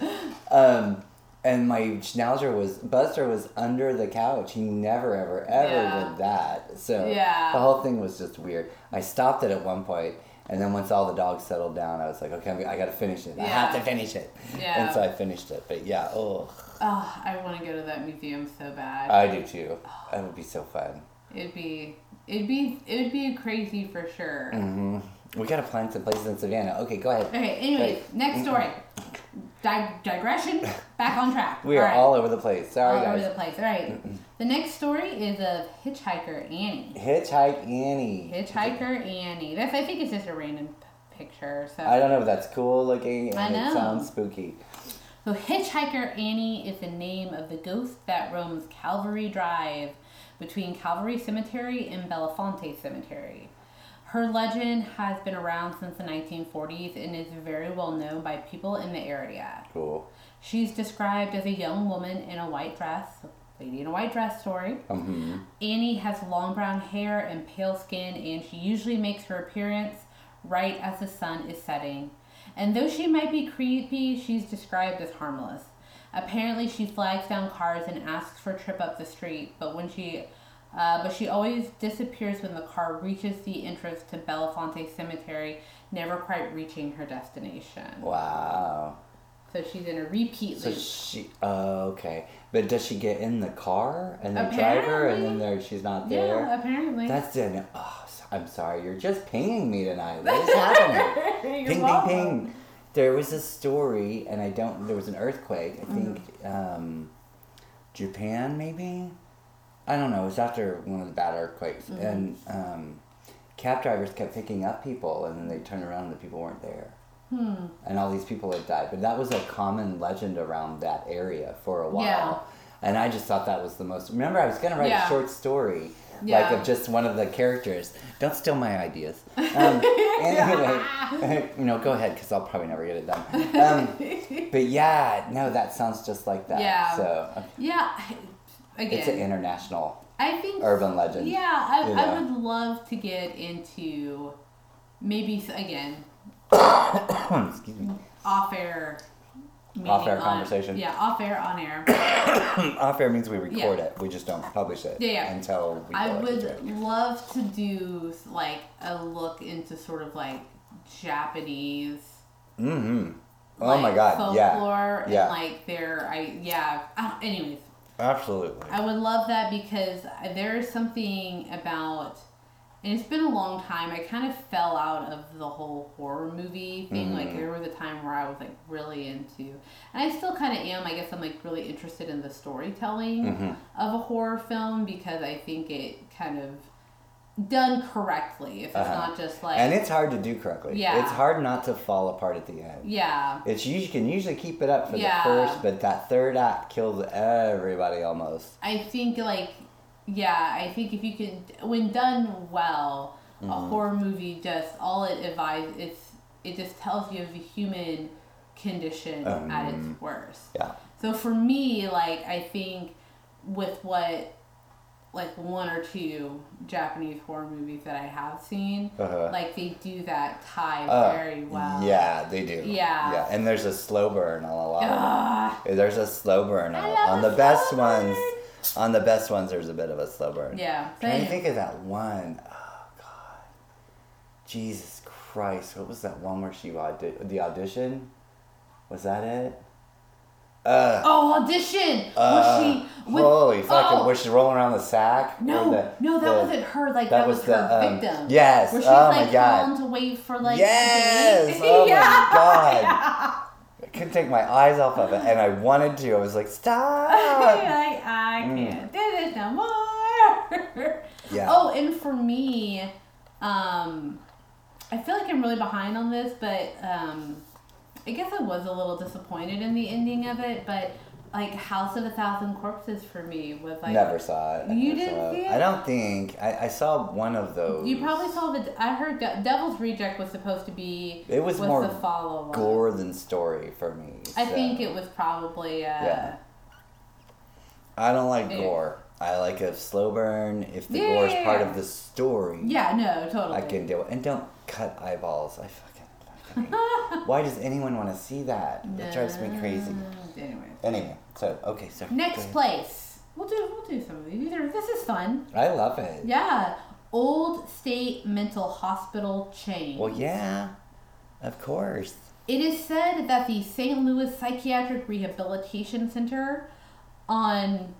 [SPEAKER 1] Um, and my schnauzer was Buster was under the couch. He never ever ever
[SPEAKER 2] Yeah.
[SPEAKER 1] did that. So
[SPEAKER 2] Yeah.
[SPEAKER 1] the whole thing was just weird. I stopped it at one point, and then once all the dogs settled down, I was like, okay, I got to finish it. I have to finish it.
[SPEAKER 2] Yeah.
[SPEAKER 1] And so I finished it. But yeah, oh,
[SPEAKER 2] Oh, I want to go to that museum so bad.
[SPEAKER 1] I do too. That would be so fun.
[SPEAKER 2] it'd be, it'd be, it would be crazy for sure.
[SPEAKER 1] hmm We got to plan some places in Savannah. Okay, go ahead.
[SPEAKER 2] Okay. Anyways,
[SPEAKER 1] Right.
[SPEAKER 2] next story. Di- digression. Back on track. [LAUGHS]
[SPEAKER 1] We are
[SPEAKER 2] right.
[SPEAKER 1] all over the place. Sorry, guys.
[SPEAKER 2] all over the place. All right. The next story is of Hitchhiker Annie.
[SPEAKER 1] Hitchhike Annie.
[SPEAKER 2] Hitchhiker Annie. That's I think it's just a random picture. So
[SPEAKER 1] I don't know if that's cool looking and
[SPEAKER 2] I
[SPEAKER 1] it sounds spooky.
[SPEAKER 2] So, Hitchhiker Annie is the name of the ghost that roams Calvary Drive between Calvary Cemetery and Bellefontaine Cemetery. Her legend has been around since the 1940s and is very well known by people in the area.
[SPEAKER 1] Cool.
[SPEAKER 2] She's described as a young woman in a white dress, lady in a white dress story.
[SPEAKER 1] hmm
[SPEAKER 2] Annie has long brown hair and pale skin, and she usually makes her appearance right as the sun is setting. And though she might be creepy, she's described as harmless. Apparently, she flags down cars and asks for a trip up the street, but when she, uh, but she always disappears when the car reaches the entrance to Bellefontaine Cemetery, never quite reaching her destination.
[SPEAKER 1] Wow.
[SPEAKER 2] So she's in a repeat
[SPEAKER 1] So
[SPEAKER 2] loop.
[SPEAKER 1] she. Oh, okay. But does she get in the car and the drive her, and then there she's not there?
[SPEAKER 2] yeah, apparently.
[SPEAKER 1] That's an. Oh, I'm sorry. You're just pinging me tonight. What is happening? [LAUGHS] Ping, ping, ping. There was a story, and I don't. There was an earthquake. I think
[SPEAKER 2] Mm-hmm.
[SPEAKER 1] um, Japan, maybe. I don't know. It was after one of the bad earthquakes,
[SPEAKER 2] Mm-hmm.
[SPEAKER 1] and um, cab drivers kept picking up people, and then they turned around and the people weren't there.
[SPEAKER 2] Hmm.
[SPEAKER 1] And all these people had died, but that was a common legend around that area for a while.
[SPEAKER 2] Yeah.
[SPEAKER 1] And I just thought that was the most. Remember, I was gonna write
[SPEAKER 2] Yeah.
[SPEAKER 1] a short story,
[SPEAKER 2] Yeah.
[SPEAKER 1] like of just one of the characters. Don't steal my ideas. Um, [LAUGHS] anyway, [LAUGHS] you know, go ahead because I'll probably never get it done. Um, [LAUGHS] but yeah, no, that sounds just like that.
[SPEAKER 2] Yeah.
[SPEAKER 1] So uh,
[SPEAKER 2] Yeah. Again,
[SPEAKER 1] it's an international
[SPEAKER 2] I think
[SPEAKER 1] urban legend.
[SPEAKER 2] Yeah, I,
[SPEAKER 1] you
[SPEAKER 2] I would love to get into maybe again [COUGHS]
[SPEAKER 1] Excuse me.
[SPEAKER 2] off air.
[SPEAKER 1] Off-air
[SPEAKER 2] on-
[SPEAKER 1] conversation.
[SPEAKER 2] Yeah, off air, on air. [COUGHS]
[SPEAKER 1] Off air means we record
[SPEAKER 2] Yeah.
[SPEAKER 1] it. We just don't publish it
[SPEAKER 2] Yeah, yeah.
[SPEAKER 1] until we.
[SPEAKER 2] I would love to do like a look into sort of like Japanese.
[SPEAKER 1] Mm-hmm. Oh
[SPEAKER 2] like,
[SPEAKER 1] my god! Yeah,
[SPEAKER 2] Folklore
[SPEAKER 1] Yeah.
[SPEAKER 2] and like their I yeah. Uh, anyways,
[SPEAKER 1] absolutely.
[SPEAKER 2] I would love that because there is something about, and it's been a long time. I kind of fell out of the whole horror movie thing. Like
[SPEAKER 1] Mhm.
[SPEAKER 2] there was a time where I was like really into, and I still kind of am. I guess I'm like really interested in the storytelling
[SPEAKER 1] Mhm.
[SPEAKER 2] of a horror film because I think it kind of done correctly. If it's
[SPEAKER 1] Uh-huh.
[SPEAKER 2] not just like
[SPEAKER 1] and it's hard to do correctly.
[SPEAKER 2] Yeah.
[SPEAKER 1] It's hard not to fall apart at the end.
[SPEAKER 2] yeah,
[SPEAKER 1] It's you can usually keep it up for
[SPEAKER 2] Yeah.
[SPEAKER 1] the first, but that third act kills everybody almost.
[SPEAKER 2] I think like yeah, I think if you can when done well, a
[SPEAKER 1] Mhm.
[SPEAKER 2] horror movie just all it advises it's it just tells you of the human condition at its
[SPEAKER 1] Um,
[SPEAKER 2] worst.
[SPEAKER 1] Yeah.
[SPEAKER 2] So for me, like I think with what like one or two Japanese horror movies that I have seen,
[SPEAKER 1] Uh-huh.
[SPEAKER 2] like they do that tie
[SPEAKER 1] Uh,
[SPEAKER 2] very well.
[SPEAKER 1] Yeah, they do.
[SPEAKER 2] Yeah.
[SPEAKER 1] Yeah, and there's a slow burn on a lot. of them. There's a slow burn on, on the best
[SPEAKER 2] slow
[SPEAKER 1] ones. On the best ones, there's a bit of a slow burn.
[SPEAKER 2] yeah.
[SPEAKER 1] To
[SPEAKER 2] But-
[SPEAKER 1] think of that one. Oh God, Jesus Christ! What was that one where she audi- the audition? Was that it? Uh,
[SPEAKER 2] Oh, audition!
[SPEAKER 1] uh,
[SPEAKER 2] was she with
[SPEAKER 1] holy fucking!
[SPEAKER 2] oh.
[SPEAKER 1] Was she rolling around the sack?
[SPEAKER 2] No,
[SPEAKER 1] the-
[SPEAKER 2] no, that
[SPEAKER 1] the-
[SPEAKER 2] wasn't her. Like
[SPEAKER 1] that
[SPEAKER 2] that,
[SPEAKER 1] was
[SPEAKER 2] was,
[SPEAKER 1] the,
[SPEAKER 2] her
[SPEAKER 1] um,
[SPEAKER 2] victim.
[SPEAKER 1] yes.
[SPEAKER 2] Where she's
[SPEAKER 1] Oh
[SPEAKER 2] like
[SPEAKER 1] my God.
[SPEAKER 2] to wait for like.
[SPEAKER 1] Yes!
[SPEAKER 2] the.
[SPEAKER 1] Oh my [LAUGHS]
[SPEAKER 2] yeah.
[SPEAKER 1] God.
[SPEAKER 2] Yeah. [LAUGHS]
[SPEAKER 1] I couldn't take my eyes off of it, and I wanted to. I was like, stop. [LAUGHS]
[SPEAKER 2] like I
[SPEAKER 1] Mm.
[SPEAKER 2] can't do this no more.
[SPEAKER 1] Yeah.
[SPEAKER 2] Oh, and for me, um, I feel like I'm really behind on this, but um, I guess I was a little disappointed in the ending of it. But like House of a Thousand Corpses for me was like
[SPEAKER 1] Never saw it. I
[SPEAKER 2] You didn't see it?
[SPEAKER 1] I don't think I, I saw one of those.
[SPEAKER 2] You probably saw the. I heard De- Devil's Reject was supposed to be
[SPEAKER 1] It was
[SPEAKER 2] was
[SPEAKER 1] more
[SPEAKER 2] the follow up.
[SPEAKER 1] gore than story for me.
[SPEAKER 2] I think it was probably. Uh,
[SPEAKER 1] Yeah. I don't like gore. I like a slow burn. If the
[SPEAKER 2] Yeah,
[SPEAKER 1] gore is
[SPEAKER 2] yeah,
[SPEAKER 1] part
[SPEAKER 2] yeah.
[SPEAKER 1] of the story,
[SPEAKER 2] Yeah, no, totally.
[SPEAKER 1] I can deal with. And don't cut eyeballs. I [LAUGHS] why does anyone want to see that? That drives me crazy.
[SPEAKER 2] Anyway,
[SPEAKER 1] Anyway, so okay, so
[SPEAKER 2] next place. We'll do. We'll do some of these. These are- This is fun.
[SPEAKER 1] I love it.
[SPEAKER 2] Yeah, Old State Mental Hospital chain.
[SPEAKER 1] Well, yeah, of course.
[SPEAKER 2] It is said that the St. Louis Psychiatric Rehabilitation Center on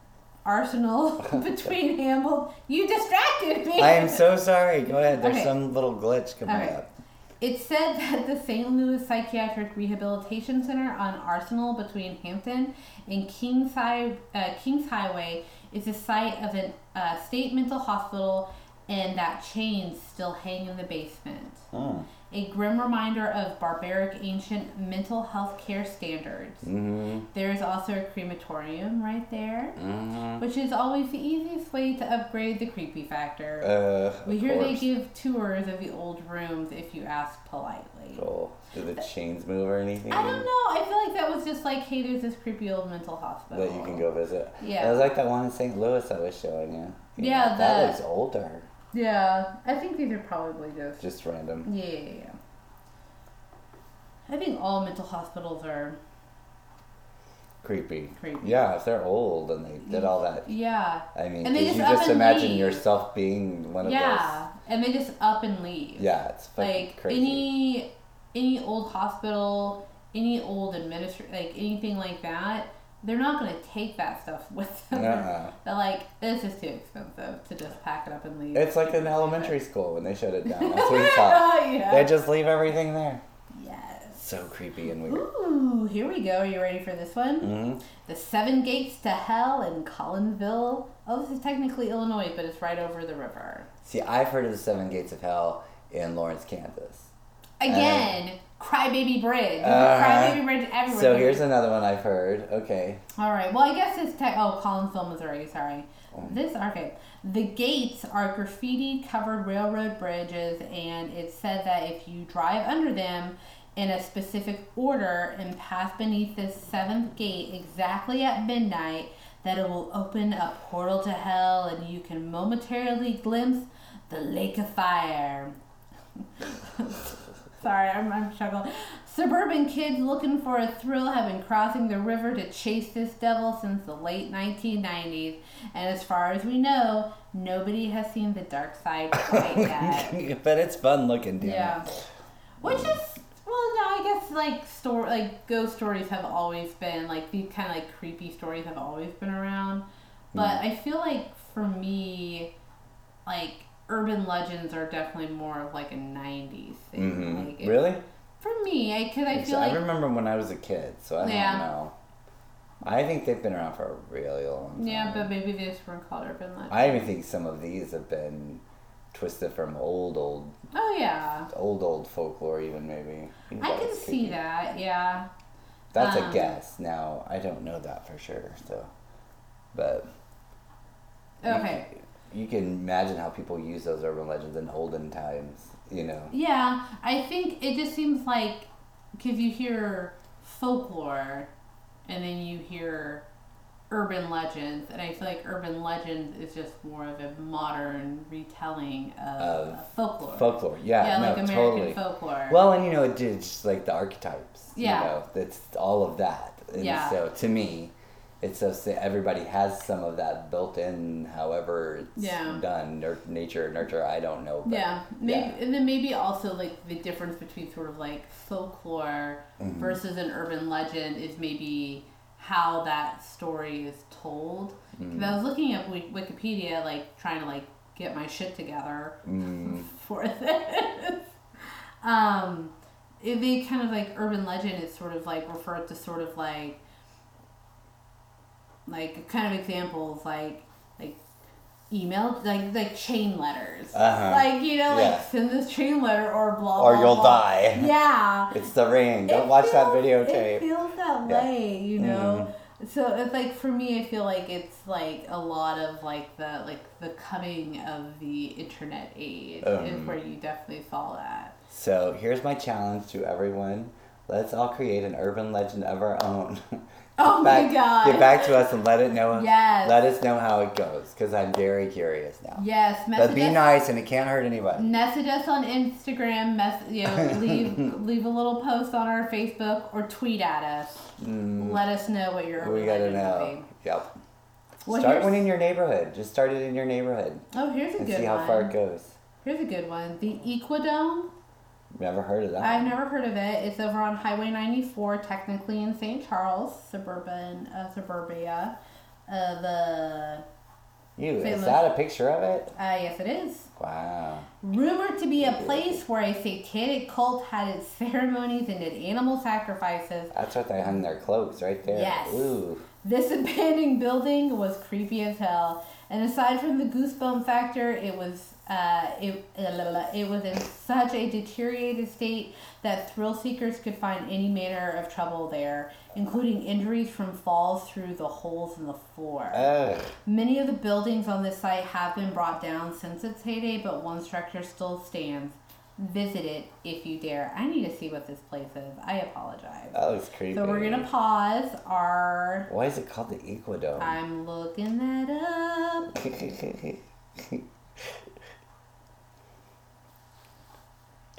[SPEAKER 2] Arsenal [LAUGHS] [LAUGHS] between Hamble. You distracted me.
[SPEAKER 1] I am so sorry. Go ahead. There's
[SPEAKER 2] Okay.
[SPEAKER 1] some little glitch coming
[SPEAKER 2] Okay.
[SPEAKER 1] up.
[SPEAKER 2] It said that the St. Louis Psychiatric Rehabilitation Center on Arsenal between Hampton and Kings, Hi- uh, Kings Highway is the site of a uh, state mental hospital, and that chains still hang in the basement.
[SPEAKER 1] Hmm.
[SPEAKER 2] A grim reminder of barbaric ancient mental health care standards.
[SPEAKER 1] Mm-hmm.
[SPEAKER 2] There's also a crematorium right there,
[SPEAKER 1] Mm-hmm.
[SPEAKER 2] which is always the easiest way to upgrade the creepy factor.
[SPEAKER 1] Uh,
[SPEAKER 2] we hear they give tours of the old rooms if you ask politely.
[SPEAKER 1] Cool. Do the chains move or anything?
[SPEAKER 2] I don't know. I feel like that was just like, hey, there's this creepy old mental hospital.
[SPEAKER 1] That you can go visit.
[SPEAKER 2] Yeah.
[SPEAKER 1] It was like that one in St. Louis I was showing you. You
[SPEAKER 2] Yeah,
[SPEAKER 1] know, that looks older.
[SPEAKER 2] Yeah, I think these are probably just.
[SPEAKER 1] Just random.
[SPEAKER 2] Yeah, yeah, yeah. I think all mental hospitals are
[SPEAKER 1] Creepy.
[SPEAKER 2] creepy.
[SPEAKER 1] Yeah, if they're old and they did all that.
[SPEAKER 2] Yeah.
[SPEAKER 1] I mean,
[SPEAKER 2] And they just
[SPEAKER 1] you just imagine
[SPEAKER 2] leave.
[SPEAKER 1] yourself being one of
[SPEAKER 2] Yeah, and they just up and leave.
[SPEAKER 1] Yeah, it's
[SPEAKER 2] like
[SPEAKER 1] crazy.
[SPEAKER 2] any any old hospital, any old administr like anything like that, they're not gonna take that stuff [LAUGHS] with them.
[SPEAKER 1] Uh-uh.
[SPEAKER 2] They're like, this is too expensive to just pack it up and leave.
[SPEAKER 1] It's like in elementary school when they shut it down. [LAUGHS] That's what we thought.
[SPEAKER 2] yeah.
[SPEAKER 1] They just leave everything there.
[SPEAKER 2] yes.
[SPEAKER 1] So creepy and weird.
[SPEAKER 2] Ooh, here we go. Are you ready for this one?
[SPEAKER 1] hmm
[SPEAKER 2] The Seven Gates to Hell in Collinsville. Oh, this is technically Illinois, but it's right over the river.
[SPEAKER 1] See, I've heard of the Seven Gates of Hell in Lawrence, Kansas.
[SPEAKER 2] Again, Crybaby Bridge.
[SPEAKER 1] Uh-huh.
[SPEAKER 2] Crybaby Bridge everywhere.
[SPEAKER 1] So here's another one I've heard. Okay.
[SPEAKER 2] All right. Well, I guess it's tech. Oh, Collinsville, Missouri. Sorry.
[SPEAKER 1] Oh.
[SPEAKER 2] This okay. The gates are graffiti covered railroad bridges, and it said that if you drive under them in a specific order and pass beneath this seventh gate exactly at midnight, that it will open a portal to hell, and you can momentarily glimpse the lake of fire. [LAUGHS] Sorry, I'm, I'm struggling. Suburban kids looking for a thrill have been crossing the river to chase this devil since the late 1990s. And as far as we know, nobody has seen the dark side quite [LAUGHS] yet.
[SPEAKER 1] but it's fun looking, it.
[SPEAKER 2] yeah. Which is, well, no, I guess like story, like ghost stories have always been, like these kind of like creepy stories have always been around. But mm. I feel like for me, like urban legends are definitely more of like a 90s thing.
[SPEAKER 1] hmm
[SPEAKER 2] Like, it-
[SPEAKER 1] Really?
[SPEAKER 2] For me, because I, feel like
[SPEAKER 1] I
[SPEAKER 2] like
[SPEAKER 1] remember when I was a kid, so I
[SPEAKER 2] Yeah.
[SPEAKER 1] don't know. I think they've been around for a really long time.
[SPEAKER 2] Yeah, but maybe they just weren't called urban legends.
[SPEAKER 1] I even think some of these have been twisted from old, old,
[SPEAKER 2] oh yeah,
[SPEAKER 1] old, old folklore, even maybe.
[SPEAKER 2] I can see that. Yeah,
[SPEAKER 1] That's
[SPEAKER 2] Um,
[SPEAKER 1] a guess. Now I don't know that for sure. So, but
[SPEAKER 2] Okay.
[SPEAKER 1] can- You, can imagine how people use those urban legends in olden times. You know.
[SPEAKER 2] yeah. I think it just seems like because you hear folklore, and then you hear urban legends, and I feel like urban legends is just more of a modern retelling of,
[SPEAKER 1] Of
[SPEAKER 2] folklore.
[SPEAKER 1] Folklore. Yeah.
[SPEAKER 2] yeah,
[SPEAKER 1] no,
[SPEAKER 2] like American
[SPEAKER 1] totally.
[SPEAKER 2] folklore.
[SPEAKER 1] Well, and you know, it's just like the archetypes.
[SPEAKER 2] Yeah.
[SPEAKER 1] You know, that's all of that. And
[SPEAKER 2] Yeah.
[SPEAKER 1] so to me, it's so everybody has some of that built in, however it's
[SPEAKER 2] Yeah.
[SPEAKER 1] done, nur- nature, nurture. I don't know. But
[SPEAKER 2] Yeah, maybe,
[SPEAKER 1] yeah.
[SPEAKER 2] and then maybe also like the difference between sort of like folklore
[SPEAKER 1] Mm-hmm.
[SPEAKER 2] versus an urban legend is maybe how that story is told. 'Cause
[SPEAKER 1] Mm.
[SPEAKER 2] I was looking at Wik- Wikipedia, like trying to like get my shit together
[SPEAKER 1] Mm, [LAUGHS]
[SPEAKER 2] for this. um, it, they kind of like urban legend is sort of like referred to sort of like like kind of examples like like email like like chain letters
[SPEAKER 1] Uh-huh.
[SPEAKER 2] like you know
[SPEAKER 1] Yeah.
[SPEAKER 2] like send this chain letter or blah
[SPEAKER 1] Or
[SPEAKER 2] blah,
[SPEAKER 1] you'll
[SPEAKER 2] blah.
[SPEAKER 1] die. [LAUGHS]
[SPEAKER 2] yeah
[SPEAKER 1] it's the ring. Don't
[SPEAKER 2] It
[SPEAKER 1] watch that
[SPEAKER 2] feels-
[SPEAKER 1] videotape.
[SPEAKER 2] it feels that
[SPEAKER 1] Yeah.
[SPEAKER 2] way you know
[SPEAKER 1] Mhm.
[SPEAKER 2] so it's like for me i feel like it's like a lot of like the like the coming of the internet age is
[SPEAKER 1] Um.
[SPEAKER 2] where you definitely saw that
[SPEAKER 1] So here's my challenge to everyone. Let's all create an urban legend of our own. [LAUGHS]
[SPEAKER 2] Oh
[SPEAKER 1] Get
[SPEAKER 2] my God.
[SPEAKER 1] Get back to us and let it know.
[SPEAKER 2] Yes.
[SPEAKER 1] Let us know how it goes because I'm very curious now.
[SPEAKER 2] yes
[SPEAKER 1] But be
[SPEAKER 2] us
[SPEAKER 1] nice and it can't hurt anybody.
[SPEAKER 2] Message us on Instagram. Mess, you know, [LAUGHS] leave leave a little post on our Facebook or tweet at us. Mm. Let us know what
[SPEAKER 1] you're. We gotta know. Yep.
[SPEAKER 2] Well,
[SPEAKER 1] start one in your neighborhood. Just start it in your neighborhood.
[SPEAKER 2] Oh, here's a good
[SPEAKER 1] see how
[SPEAKER 2] one.
[SPEAKER 1] far it goes.
[SPEAKER 2] Here's a good one. The Equidome.
[SPEAKER 1] Never heard of that.
[SPEAKER 2] I've never heard of it. It's over on Highway 94, technically in St. Charles, suburban uh, suburbia. Uh, the
[SPEAKER 1] You, is that a picture of it?
[SPEAKER 2] uh, yes, it is.
[SPEAKER 1] Wow.
[SPEAKER 2] Rumored to be a place where a satanic cult had its [LAUGHS] ceremonies and did animal sacrifices.
[SPEAKER 1] That's what they hung their clothes right there.
[SPEAKER 2] Yes.
[SPEAKER 1] Ooh.
[SPEAKER 2] This [LAUGHS] abandoned building was creepy as hell. And aside from the goosebump factor, it was uh, it, it was in such a deteriorated state that thrill seekers could find any manner of trouble there, including injuries from falls through the holes in the floor. Many of the buildings on this site have been brought down since its heyday, but one structure still stands. Visit it if you dare. I need to see what this place is. I apologize.
[SPEAKER 1] That looks creepy.
[SPEAKER 2] So we're gonna pause our.
[SPEAKER 1] Why is it called the Equidome?
[SPEAKER 2] I'm looking that up. [LAUGHS]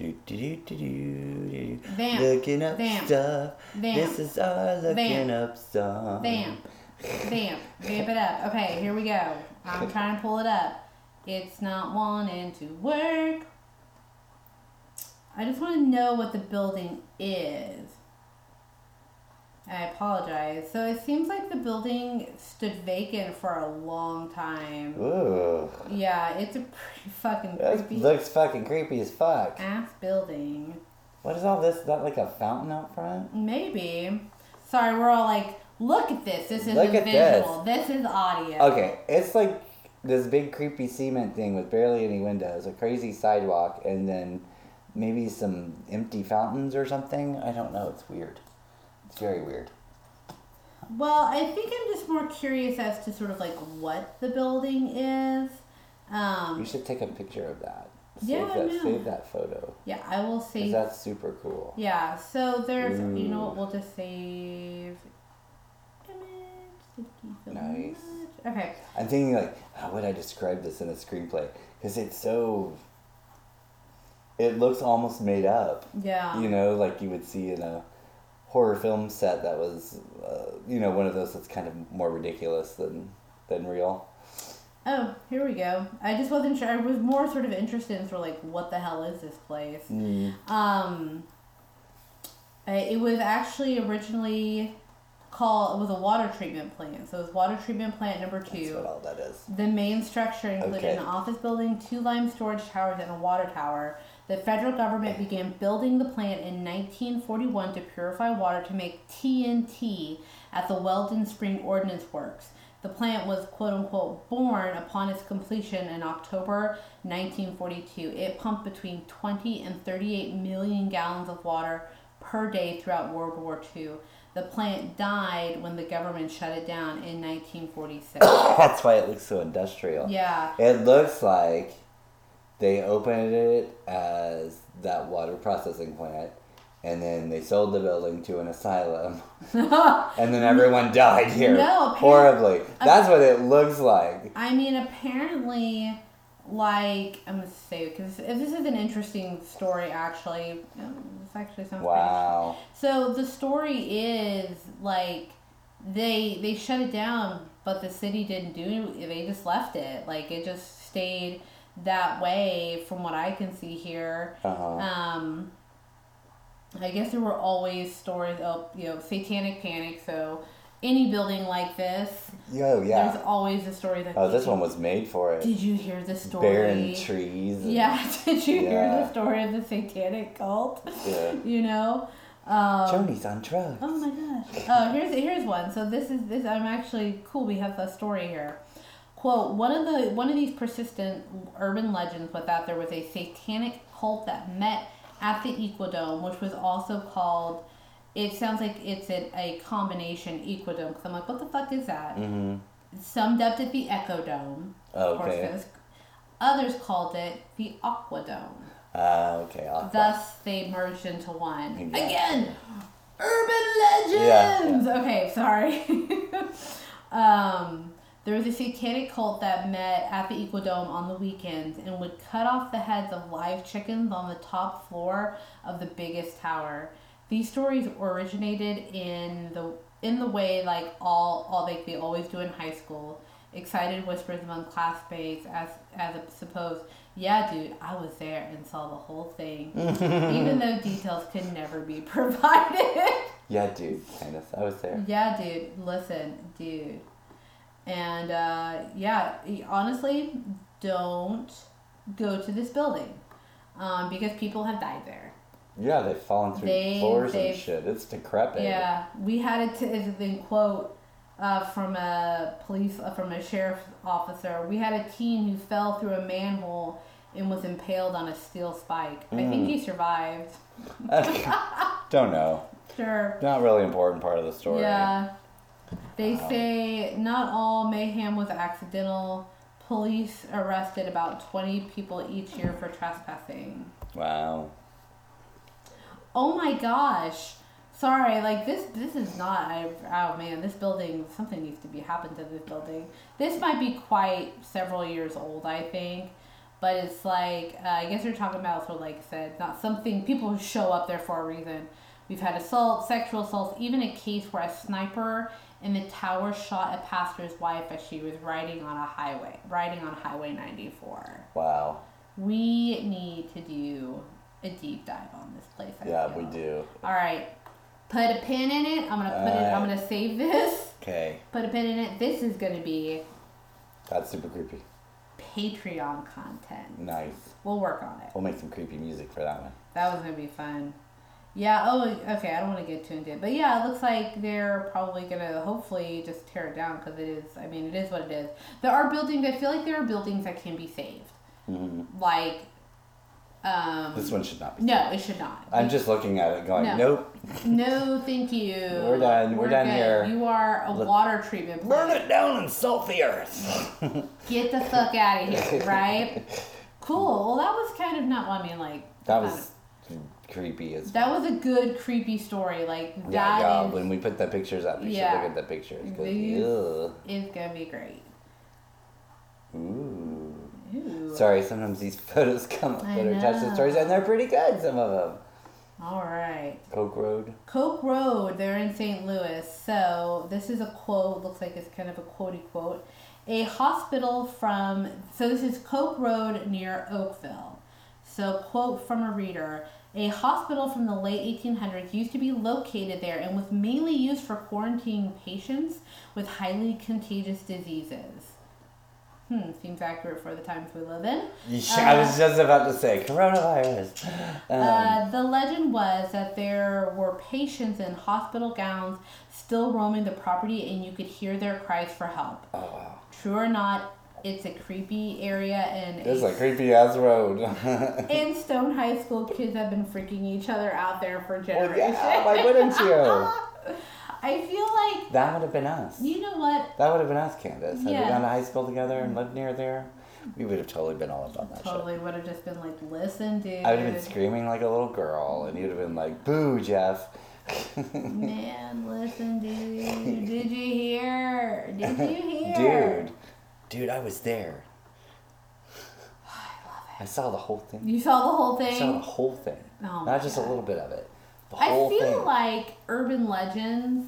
[SPEAKER 1] do, do, do.
[SPEAKER 2] Vamp.
[SPEAKER 1] Looking up
[SPEAKER 2] Vamp.
[SPEAKER 1] stuff.
[SPEAKER 2] Vamp.
[SPEAKER 1] This is our looking
[SPEAKER 2] Vamp.
[SPEAKER 1] up stuff.
[SPEAKER 2] Vamp. Vamp. Vamp it up. Okay, here we go. I'm trying to pull it up. It's not wanting to work. I just want to know what the building is. I apologize. So it seems like the building stood vacant for a long time.
[SPEAKER 1] Ooh.
[SPEAKER 2] Yeah, it's a pretty [LAUGHS] fucking
[SPEAKER 1] That
[SPEAKER 2] creepy
[SPEAKER 1] looks fucking creepy as fuck.
[SPEAKER 2] ass building.
[SPEAKER 1] What is all this? Is that like a fountain out front?
[SPEAKER 2] Maybe. Sorry, we're all like, look at this. This isn't
[SPEAKER 1] Look at
[SPEAKER 2] visual. This. is audio.
[SPEAKER 1] Okay, it's like this big creepy cement thing with barely any windows, a crazy sidewalk, and then maybe some empty fountains or something. I don't know. It's weird. It's very weird.
[SPEAKER 2] Well, I think I'm just more curious as to sort of like what the building is. Um, You
[SPEAKER 1] should take a picture of that. Save
[SPEAKER 2] Yeah,
[SPEAKER 1] that. Save that photo.
[SPEAKER 2] yeah, I will save.
[SPEAKER 1] that's super cool.
[SPEAKER 2] Yeah, so there's, you know what, we'll just save image. So
[SPEAKER 1] Nice.
[SPEAKER 2] much. Okay.
[SPEAKER 1] I'm thinking like, how would I describe this in a screenplay? Because it's so. It looks almost made up.
[SPEAKER 2] Yeah.
[SPEAKER 1] You know, like you would see in a horror film set that was, uh, you know, one of those that's kind of more ridiculous than than real.
[SPEAKER 2] Oh, here we go. I just wasn't sure. I was more sort of interested in sort of like what the hell is this place?
[SPEAKER 1] Mm.
[SPEAKER 2] Um, it was actually originally called it was a water treatment plant. So it was water treatment plant number
[SPEAKER 1] That's
[SPEAKER 2] two.
[SPEAKER 1] what all that is.
[SPEAKER 2] The main structure included
[SPEAKER 1] Okay.
[SPEAKER 2] an office building, two lime storage towers, and a water tower. The federal government began building the plant in 1941 to purify water to make TNT at the Weldon Spring Ordnance Works. The plant was quote unquote born upon its completion in October 1942. It pumped between 20 and 38 million gallons of water per day throughout World War II. The plant died when the government shut it down in 1946. [COUGHS]
[SPEAKER 1] That's why it looks so industrial.
[SPEAKER 2] yeah.
[SPEAKER 1] It looks like they opened it as that water processing plant, and then they sold the building to an asylum, [LAUGHS] and then everyone died here
[SPEAKER 2] No,
[SPEAKER 1] horribly. That's what it looks like.
[SPEAKER 2] I mean, apparently, like I'm gonna say because this is an interesting story. Actually, Um, this actually sounds
[SPEAKER 1] Wow.
[SPEAKER 2] So the story is like they they shut it down, but the city didn't do. They just left it. Like it just stayed that way, from what I can see here.
[SPEAKER 1] Uh huh.
[SPEAKER 2] Um, I guess there were always stories of you know satanic panic. So any building like this,
[SPEAKER 1] Yo, yeah.
[SPEAKER 2] there's always a story that.
[SPEAKER 1] Oh, this one was made for it.
[SPEAKER 2] Did you hear the story?
[SPEAKER 1] Barren trees. and-
[SPEAKER 2] Yeah. [LAUGHS] Did you hear the story of the satanic cult?
[SPEAKER 1] Yeah. [LAUGHS]
[SPEAKER 2] You know. Um,
[SPEAKER 1] Joni's on drugs.
[SPEAKER 2] Oh my gosh. Oh, here's here's one. So this is this. I'm actually cool. We have a story here. Quote: One of the one of these persistent urban legends was that there was a satanic cult that met at the Equidome, which was also called. It sounds like it's a, a combination Equidome. Because I'm like, what the fuck is that?
[SPEAKER 1] Mm-hmm.
[SPEAKER 2] Some dubbed it the Echo Dome. Course,
[SPEAKER 1] Okay.
[SPEAKER 2] Others called it the Aquadome.
[SPEAKER 1] Ah, okay. Aqua.
[SPEAKER 2] Thus, they merged into one.
[SPEAKER 1] Exactly.
[SPEAKER 2] Again, urban legends. Yeah. Okay, sorry. [LAUGHS] um, there was a satanic cult that met at the Equidome on the weekends and would cut off the heads of live chickens on the top floor of the biggest tower. These stories originated in the in the way like all all like they always do in high school. Excited whispers among classmates as as a supposed, yeah, dude, I was there and saw the whole thing, [LAUGHS] even though details could never be [LAUGHS] provided.
[SPEAKER 1] Yeah, dude. Kind of. I was there.
[SPEAKER 2] yeah, dude, listen, dude, and uh, yeah, honestly, don't go to this building, um, because people have died there.
[SPEAKER 1] Yeah, they've fallen through
[SPEAKER 2] They-
[SPEAKER 1] floors and shit. It's decrepit.
[SPEAKER 2] Yeah, we had it to as in quote uh, from a police uh, from a sheriff's officer. We had a teen who fell through a manhole and was impaled on a steel spike. I think he survived. [LAUGHS]
[SPEAKER 1] Don't know. [LAUGHS]
[SPEAKER 2] Sure.
[SPEAKER 1] Not really important part of the story.
[SPEAKER 2] Yeah. They say not all mayhem was accidental. Police arrested about 20 people each year for trespassing.
[SPEAKER 1] Wow.
[SPEAKER 2] Oh my gosh. Sorry, like this this is not I oh man, this building something needs to be happened to this building. This might be quite several years old, I think. But it's like uh, I guess you're talking about so like I said, not something people who show up there for a reason. We've had assault, sexual assaults, even a case where a sniper in the tower shot a pastor's wife as she was riding on a highway, riding on Highway 94.
[SPEAKER 1] Wow.
[SPEAKER 2] We need to do a deep dive on this place. I
[SPEAKER 1] Yeah,
[SPEAKER 2] feel.
[SPEAKER 1] we do.
[SPEAKER 2] All right, put a pin in it. I'm gonna put it. I'm gonna save this.
[SPEAKER 1] Okay.
[SPEAKER 2] Put a pin in it. This is gonna be
[SPEAKER 1] That's super creepy.
[SPEAKER 2] Patreon content.
[SPEAKER 1] Nice.
[SPEAKER 2] We'll work on it.
[SPEAKER 1] We'll make some creepy music for that one.
[SPEAKER 2] That was gonna be fun. Yeah. Oh, okay. I don't want to get too into it, but yeah, it looks like they're probably gonna hopefully just tear it down because it is. I mean, it is what it is. There are buildings. I feel like there are buildings that can be saved.
[SPEAKER 1] hmm
[SPEAKER 2] Like, um,
[SPEAKER 1] This one should not be.
[SPEAKER 2] no, it should not.
[SPEAKER 1] I'm just looking at it going,
[SPEAKER 2] No.
[SPEAKER 1] nope. [LAUGHS]
[SPEAKER 2] No, thank you.
[SPEAKER 1] We're done. We're done
[SPEAKER 2] good.
[SPEAKER 1] here.
[SPEAKER 2] You are a
[SPEAKER 1] Let-
[SPEAKER 2] water treatment
[SPEAKER 1] Burn it down and salt the earth. [LAUGHS]
[SPEAKER 2] Get the fuck out of here, right? [LAUGHS] Cool. Well, that was kind of not. Well, I mean, like
[SPEAKER 1] That was creepy as
[SPEAKER 2] that was a good creepy story. Like
[SPEAKER 1] Yeah,
[SPEAKER 2] that
[SPEAKER 1] yeah.
[SPEAKER 2] is
[SPEAKER 1] When we put the pictures up, you
[SPEAKER 2] Yeah.
[SPEAKER 1] should look at the pictures.
[SPEAKER 2] It's gonna be great.
[SPEAKER 1] Ooh.
[SPEAKER 2] Ooh.
[SPEAKER 1] Sorry, sometimes these [LAUGHS] photos come up that are attached to stories, and they're pretty good. Some of them.
[SPEAKER 2] All right.
[SPEAKER 1] Koch Road.
[SPEAKER 2] Koch Road, they're in St. Louis. So this is a quote, looks like it's kind of a quotey quote. A hospital from, so this is Koch Road near Oakville. So, quote from a reader A hospital from the late 1800s used to be located there and was mainly used for quarantining patients with highly contagious diseases. Hmm, seems accurate for the times we live in.
[SPEAKER 1] Yeah, I was just about to say coronavirus. Um,
[SPEAKER 2] Uh, the legend was that there were patients in hospital gowns still roaming the property and you could hear their cries for help.
[SPEAKER 1] oh wow,
[SPEAKER 2] True or not, it's a creepy area and
[SPEAKER 1] it's a creepy ass road. [LAUGHS]
[SPEAKER 2] in Stone High School, kids have been freaking each other out there for
[SPEAKER 1] well,
[SPEAKER 2] generations.
[SPEAKER 1] yeah, why wouldn't you? [LAUGHS]
[SPEAKER 2] I feel like,
[SPEAKER 1] That would have been us.
[SPEAKER 2] you know what?
[SPEAKER 1] That would have been us, Candace. Had
[SPEAKER 2] Yeah.
[SPEAKER 1] we gone to high school together and lived near there, we would have totally been all about that
[SPEAKER 2] Totally would have just been like, listen, dude.
[SPEAKER 1] I would have been screaming like a little girl, and you'd have been like, "Boo, Jeff."
[SPEAKER 2] Man, [LAUGHS] listen, dude. Did you hear? Did you hear?
[SPEAKER 1] Dude, dude, I was there. [SIGHS] I saw the whole thing.
[SPEAKER 2] You saw the whole thing.
[SPEAKER 1] I saw the whole thing,
[SPEAKER 2] Oh
[SPEAKER 1] not just a little bit of it. The
[SPEAKER 2] I feel
[SPEAKER 1] thing.
[SPEAKER 2] like urban legends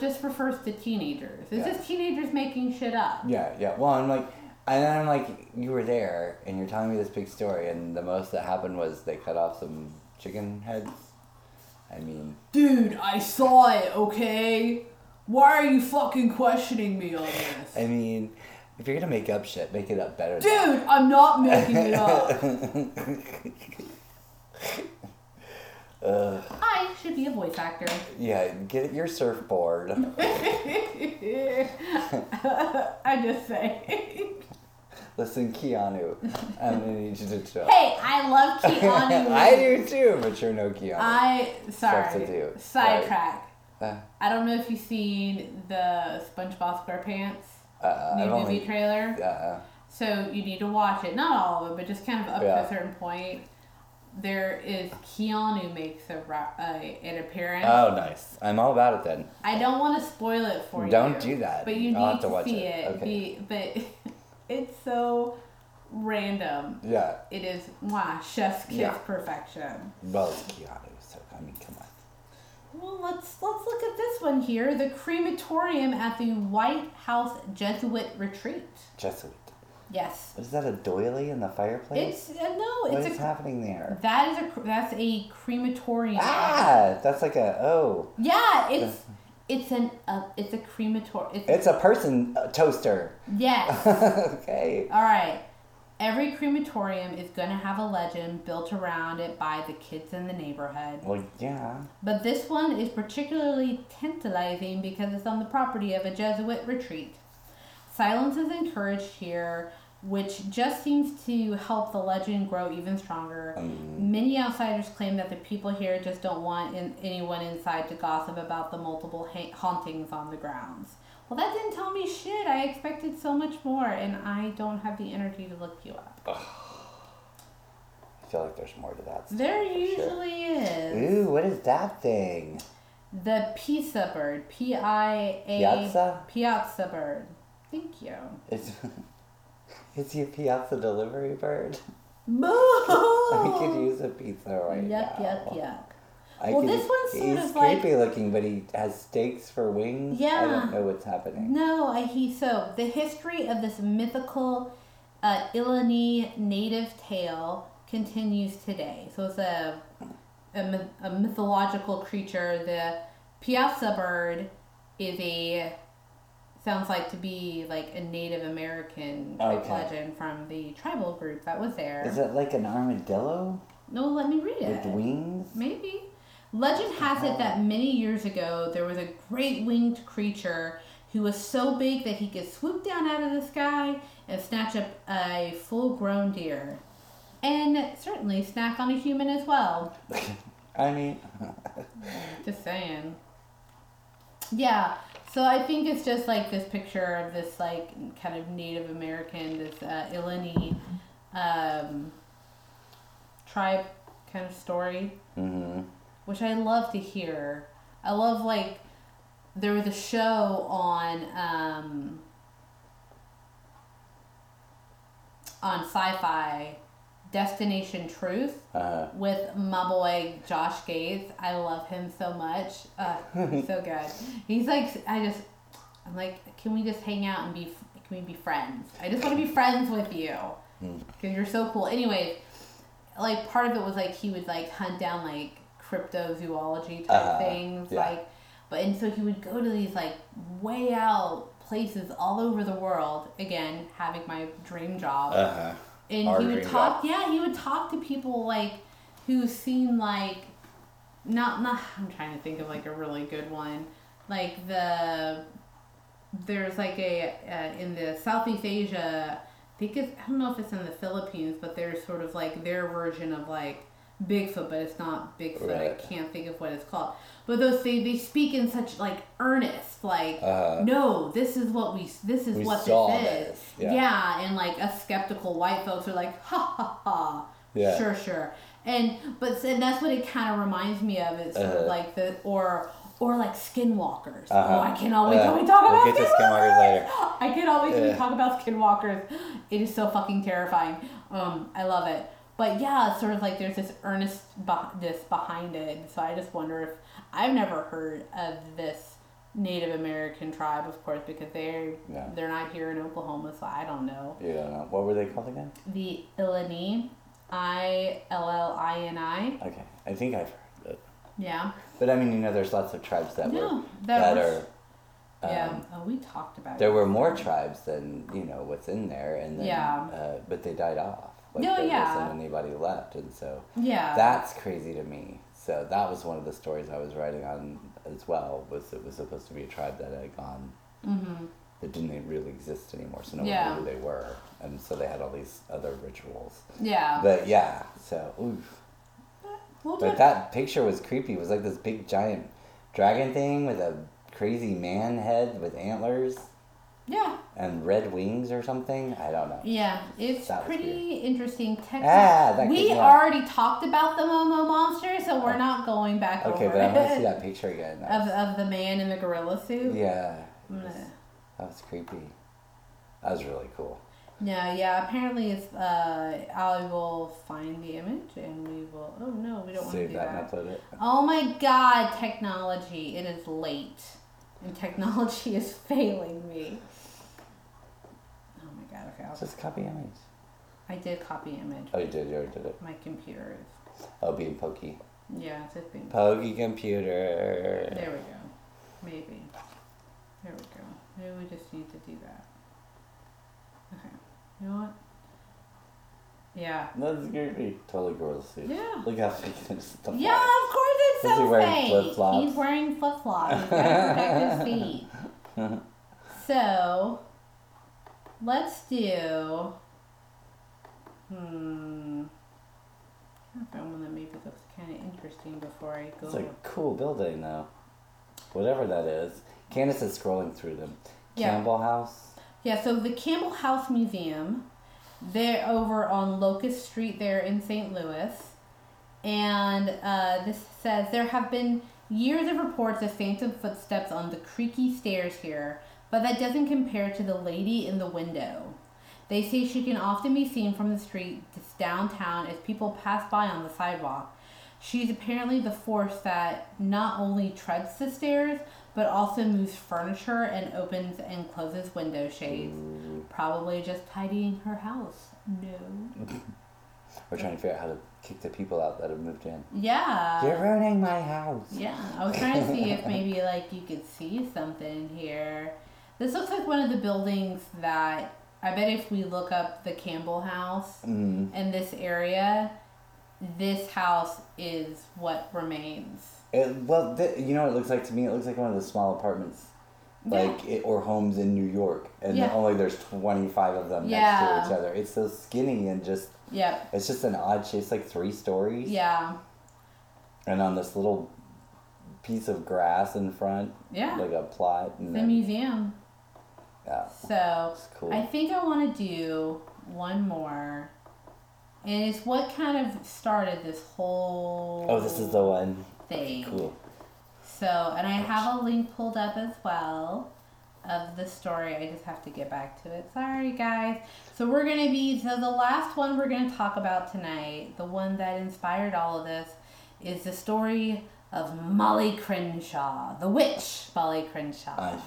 [SPEAKER 2] just refers to teenagers. It's
[SPEAKER 1] Yeah.
[SPEAKER 2] just teenagers making shit up.
[SPEAKER 1] Yeah, yeah. Well, I'm like, and then I'm like, you were there, and you're telling me this big story, and the most that happened was they cut off some chicken heads. I mean,
[SPEAKER 2] Dude, I saw it, okay? Why are you fucking questioning me on this?
[SPEAKER 1] I mean, if you're gonna make up shit, make it up better.
[SPEAKER 2] Dude, I'm not making it up. [LAUGHS]
[SPEAKER 1] Ugh.
[SPEAKER 2] I should be a voice actor.
[SPEAKER 1] yeah, get your surfboard. [LAUGHS] [LAUGHS]
[SPEAKER 2] I just say.
[SPEAKER 1] Listen, Keanu, I'm gonna need you to chill.
[SPEAKER 2] hey, I love Keanu.
[SPEAKER 1] I do too, but you're no Keanu.
[SPEAKER 2] I sorry.
[SPEAKER 1] Substitute.
[SPEAKER 2] Sidetrack.
[SPEAKER 1] Uh,
[SPEAKER 2] I don't know if you've seen the SpongeBob SquarePants
[SPEAKER 1] uh,
[SPEAKER 2] new movie trailer.
[SPEAKER 1] uh,
[SPEAKER 2] So you need to watch it. Not all of it, but just kind of up to a certain point. There is Keanu makes a uh, an appearance.
[SPEAKER 1] oh, nice. I'm all about it then.
[SPEAKER 2] I don't want to spoil it for you.
[SPEAKER 1] Don't do that.
[SPEAKER 2] But you
[SPEAKER 1] I'll
[SPEAKER 2] need
[SPEAKER 1] have to
[SPEAKER 2] to,
[SPEAKER 1] watch
[SPEAKER 2] see
[SPEAKER 1] it.
[SPEAKER 2] it.
[SPEAKER 1] Okay.
[SPEAKER 2] Be, but [LAUGHS] it's so random.
[SPEAKER 1] Yeah.
[SPEAKER 2] It is wow, chef's kiss
[SPEAKER 1] Yeah.
[SPEAKER 2] perfection.
[SPEAKER 1] Well, it's Keanu, so I mean, come.
[SPEAKER 2] Well, let's let's look at this one here. The crematorium at the White House Jesuit retreat.
[SPEAKER 1] Jesuit.
[SPEAKER 2] Yes,
[SPEAKER 1] Is that a doily in the fireplace?
[SPEAKER 2] it's uh, no,
[SPEAKER 1] what
[SPEAKER 2] it's
[SPEAKER 1] is
[SPEAKER 2] a
[SPEAKER 1] happening there?
[SPEAKER 2] that is a that's a crematorium.
[SPEAKER 1] Ah, that's like a oh.
[SPEAKER 2] Yeah, it's it's an uh, it's a crematorium. It's,
[SPEAKER 1] It's a person toaster.
[SPEAKER 2] yes. [LAUGHS]
[SPEAKER 1] okay.
[SPEAKER 2] All right. Every crematorium is going to have a legend built around it by the kids in the neighborhood.
[SPEAKER 1] Well, yeah.
[SPEAKER 2] But this one is particularly tantalizing because it's on the property of a Jesuit retreat. Silence is encouraged here, which just seems to help the legend grow even stronger.
[SPEAKER 1] Um,
[SPEAKER 2] Many outsiders claim that the people here just don't want in, anyone inside to gossip about the multiple ha- hauntings on the grounds. Well, that didn't tell me shit. I expected so much more, and I don't have the energy to look you up.
[SPEAKER 1] I feel like there's more to that.
[SPEAKER 2] There
[SPEAKER 1] for sure.
[SPEAKER 2] usually is.
[SPEAKER 1] Ooh, what is that thing?
[SPEAKER 2] The pizza bird. P I A.
[SPEAKER 1] Piazza?
[SPEAKER 2] Piazza bird. Thank you.
[SPEAKER 1] It's [LAUGHS] it's your piazza delivery bird.
[SPEAKER 2] Boo! [LAUGHS]
[SPEAKER 1] I could use a pizza right
[SPEAKER 2] yuck,
[SPEAKER 1] now.
[SPEAKER 2] yuck, yuck.
[SPEAKER 1] I
[SPEAKER 2] Well, this one's sort
[SPEAKER 1] he's
[SPEAKER 2] of like-
[SPEAKER 1] creepy looking, but he has stakes for wings.
[SPEAKER 2] Yeah, I
[SPEAKER 1] don't know what's happening.
[SPEAKER 2] No, I he so the history of this mythical uh, Illini native tale continues today. So it's a a, a mythological creature. The piazza bird is a sounds like to be like a Native American type
[SPEAKER 1] Okay.
[SPEAKER 2] legend from the tribal group that was there.
[SPEAKER 1] Is it like an armadillo
[SPEAKER 2] no, let me read it.
[SPEAKER 1] with wings?
[SPEAKER 2] Maybe. Legend has it that many years ago there was a great winged creature who was so big that he could swoop down out of the sky and snatch up a full grown deer. And certainly snack on a human as well. [LAUGHS]
[SPEAKER 1] I mean, [LAUGHS]
[SPEAKER 2] Just saying. Yeah, so I think it's just like this picture of this like kind of Native American, this uh, Illini um, tribe kind of story.
[SPEAKER 1] hmm
[SPEAKER 2] which I love to hear. I love like there was a show on um, on Sci-Fi, Destination Truth
[SPEAKER 1] uh,
[SPEAKER 2] with my boy Josh Gates. I love him so much. Uh, so [LAUGHS] good. He's like I just I'm like, can we just hang out and be can we be friends? I just want to be friends with you because you're so cool. Anyways, like part of it was like he would like hunt down like cryptozoology type
[SPEAKER 1] Uh-huh,
[SPEAKER 2] things
[SPEAKER 1] yeah.
[SPEAKER 2] like but and so he would go to these like way out places all over the world again having my dream job
[SPEAKER 1] uh-huh.
[SPEAKER 2] and
[SPEAKER 1] Our
[SPEAKER 2] he would talk yeah he would talk to people like who seemed like not not i'm trying to think of like a really good one like the there's like a uh, in the southeast asia i think it's i don't know if it's in the philippines but there's sort of like their version of like bigfoot but it's not bigfoot
[SPEAKER 1] Right.
[SPEAKER 2] i can't think of what it's called but those they, they speak in such like earnest like
[SPEAKER 1] Uh-huh.
[SPEAKER 2] no this is what we this is
[SPEAKER 1] We
[SPEAKER 2] what this is
[SPEAKER 1] yeah.
[SPEAKER 2] yeah. and like us skeptical white folks are like ha ha ha
[SPEAKER 1] Yeah.
[SPEAKER 2] sure sure and but and that's what it kind of reminds me of it's sort of
[SPEAKER 1] Uh-huh.
[SPEAKER 2] like the or or like skinwalkers
[SPEAKER 1] Uh-huh.
[SPEAKER 2] oh i can always
[SPEAKER 1] Uh,
[SPEAKER 2] we talk
[SPEAKER 1] we'll
[SPEAKER 2] about
[SPEAKER 1] to skinwalkers later. [LAUGHS]
[SPEAKER 2] i can always
[SPEAKER 1] Yeah.
[SPEAKER 2] talk about skinwalkers it is so fucking terrifying um i love it but yeah it's sort of like there's this earnestness behind it so i just wonder if i've never heard of this native american tribe of course because they're
[SPEAKER 1] Yeah.
[SPEAKER 2] they're not here in oklahoma so i don't know
[SPEAKER 1] You don't know. What were they called again?
[SPEAKER 2] the Illini, I L L I N I.
[SPEAKER 1] Okay. I think I've heard it.
[SPEAKER 2] Yeah.
[SPEAKER 1] But I mean, you know, there's lots of tribes that were that,
[SPEAKER 2] that
[SPEAKER 1] are.
[SPEAKER 2] was- yeah.
[SPEAKER 1] um,
[SPEAKER 2] Oh, we talked about
[SPEAKER 1] There
[SPEAKER 2] it.
[SPEAKER 1] were more tribes than you know what's in there, and then
[SPEAKER 2] Yeah.
[SPEAKER 1] uh, but they died off. Like
[SPEAKER 2] No,
[SPEAKER 1] there
[SPEAKER 2] yeah.
[SPEAKER 1] wasn't anybody left, and so
[SPEAKER 2] Yeah.
[SPEAKER 1] that's crazy to me. So that was one of the stories I was writing on as well. Was it was supposed to be a tribe that had gone
[SPEAKER 2] mm-hmm.
[SPEAKER 1] that didn't really exist anymore, so no
[SPEAKER 2] Yeah.
[SPEAKER 1] one knew who they were, and so they had all these other rituals.
[SPEAKER 2] Yeah.
[SPEAKER 1] But yeah, so oof.
[SPEAKER 2] we'll
[SPEAKER 1] But that picture was creepy. It was like this big giant dragon thing with a crazy man head with antlers
[SPEAKER 2] yeah.
[SPEAKER 1] and red wings or something. I don't know.
[SPEAKER 2] Yeah. It's
[SPEAKER 1] That was
[SPEAKER 2] pretty interesting. Texas.
[SPEAKER 1] Ah, that
[SPEAKER 2] we
[SPEAKER 1] could- yeah.
[SPEAKER 2] already talked about the Momo monster, so we're not going back
[SPEAKER 1] Okay, but I want to see that picture again.
[SPEAKER 2] Of, of the man in the gorilla suit.
[SPEAKER 1] yeah,
[SPEAKER 2] I'm gonna-
[SPEAKER 1] that was creepy. That was really cool.
[SPEAKER 2] No, yeah. Apparently, it's. Uh, I will find the image and we will. Oh no, we don't want to do
[SPEAKER 1] that
[SPEAKER 2] that.
[SPEAKER 1] and upload it.
[SPEAKER 2] Oh my god, technology. It is late. And technology [LAUGHS] is failing me. My god, okay. I'll,
[SPEAKER 1] Just copy image.
[SPEAKER 2] I did copy image.
[SPEAKER 1] Oh, you did. You already did it.
[SPEAKER 2] My computer is.
[SPEAKER 1] Oh, being pokey.
[SPEAKER 2] Yeah, it's a thing.
[SPEAKER 1] Pokey computer.
[SPEAKER 2] There we go. Maybe. There we go. Maybe we just need to do that. Okay. You know what? Yeah.
[SPEAKER 1] That's creepy. Totally gross. Dude.
[SPEAKER 2] Yeah.
[SPEAKER 1] Look how fake it is. The
[SPEAKER 2] Yeah, of course it's
[SPEAKER 1] Is he
[SPEAKER 2] so
[SPEAKER 1] wearing flip-flops?
[SPEAKER 2] He's wearing flip flops. He's gotta feet. [LAUGHS] So, let's do. Hmm. I found one that maybe looks kind of interesting before I go.
[SPEAKER 1] It's a cool building, though. Whatever that is. Candace is scrolling through them.
[SPEAKER 2] Yeah.
[SPEAKER 1] Campbell House.
[SPEAKER 2] Yeah, so the Campbell House Museum, they're over on Locust Street there in St. Louis. And uh, this says there have been years of reports of phantom footsteps on the creaky stairs here, but that doesn't compare to the lady in the window. They say she can often be seen from the street downtown as people pass by on the sidewalk. She's apparently the force that not only treads the stairs, but also moves furniture and opens and closes window shades. Mm. Probably just tidying her house. No. [LAUGHS]
[SPEAKER 1] We're trying to figure out how to kick the people out that have moved in.
[SPEAKER 2] Yeah.
[SPEAKER 1] You're ruining my house.
[SPEAKER 2] Yeah, I was trying to see if maybe like you could see something here. This looks like one of the buildings that I bet if we look up the Campbell House
[SPEAKER 1] Mm.
[SPEAKER 2] in this area, this house is what remains.
[SPEAKER 1] It, well, th- you know what it looks like to me? It looks like one of the small apartments, like it, or homes in New York, and
[SPEAKER 2] Yeah.
[SPEAKER 1] only there's twenty five of them
[SPEAKER 2] Yeah.
[SPEAKER 1] next to each other. It's so skinny and just
[SPEAKER 2] Yep.
[SPEAKER 1] it's just an odd shape. It's like three stories,
[SPEAKER 2] Yeah.
[SPEAKER 1] and on this little piece of grass in front,
[SPEAKER 2] Yeah.
[SPEAKER 1] like a plot, and
[SPEAKER 2] the museum.
[SPEAKER 1] Yeah,
[SPEAKER 2] So
[SPEAKER 1] cool.
[SPEAKER 2] I think I want to do one more. And it's what kind of started this whole
[SPEAKER 1] oh, this is the one.
[SPEAKER 2] thing.
[SPEAKER 1] Cool.
[SPEAKER 2] So, and I have a link pulled up as well of the story. I just have to get back to it. Sorry, guys. So, we're going to be, so the last one we're going to talk about tonight, the one that inspired all of this, is the story of Molly Crenshaw, the witch Molly Crenshaw.
[SPEAKER 1] I,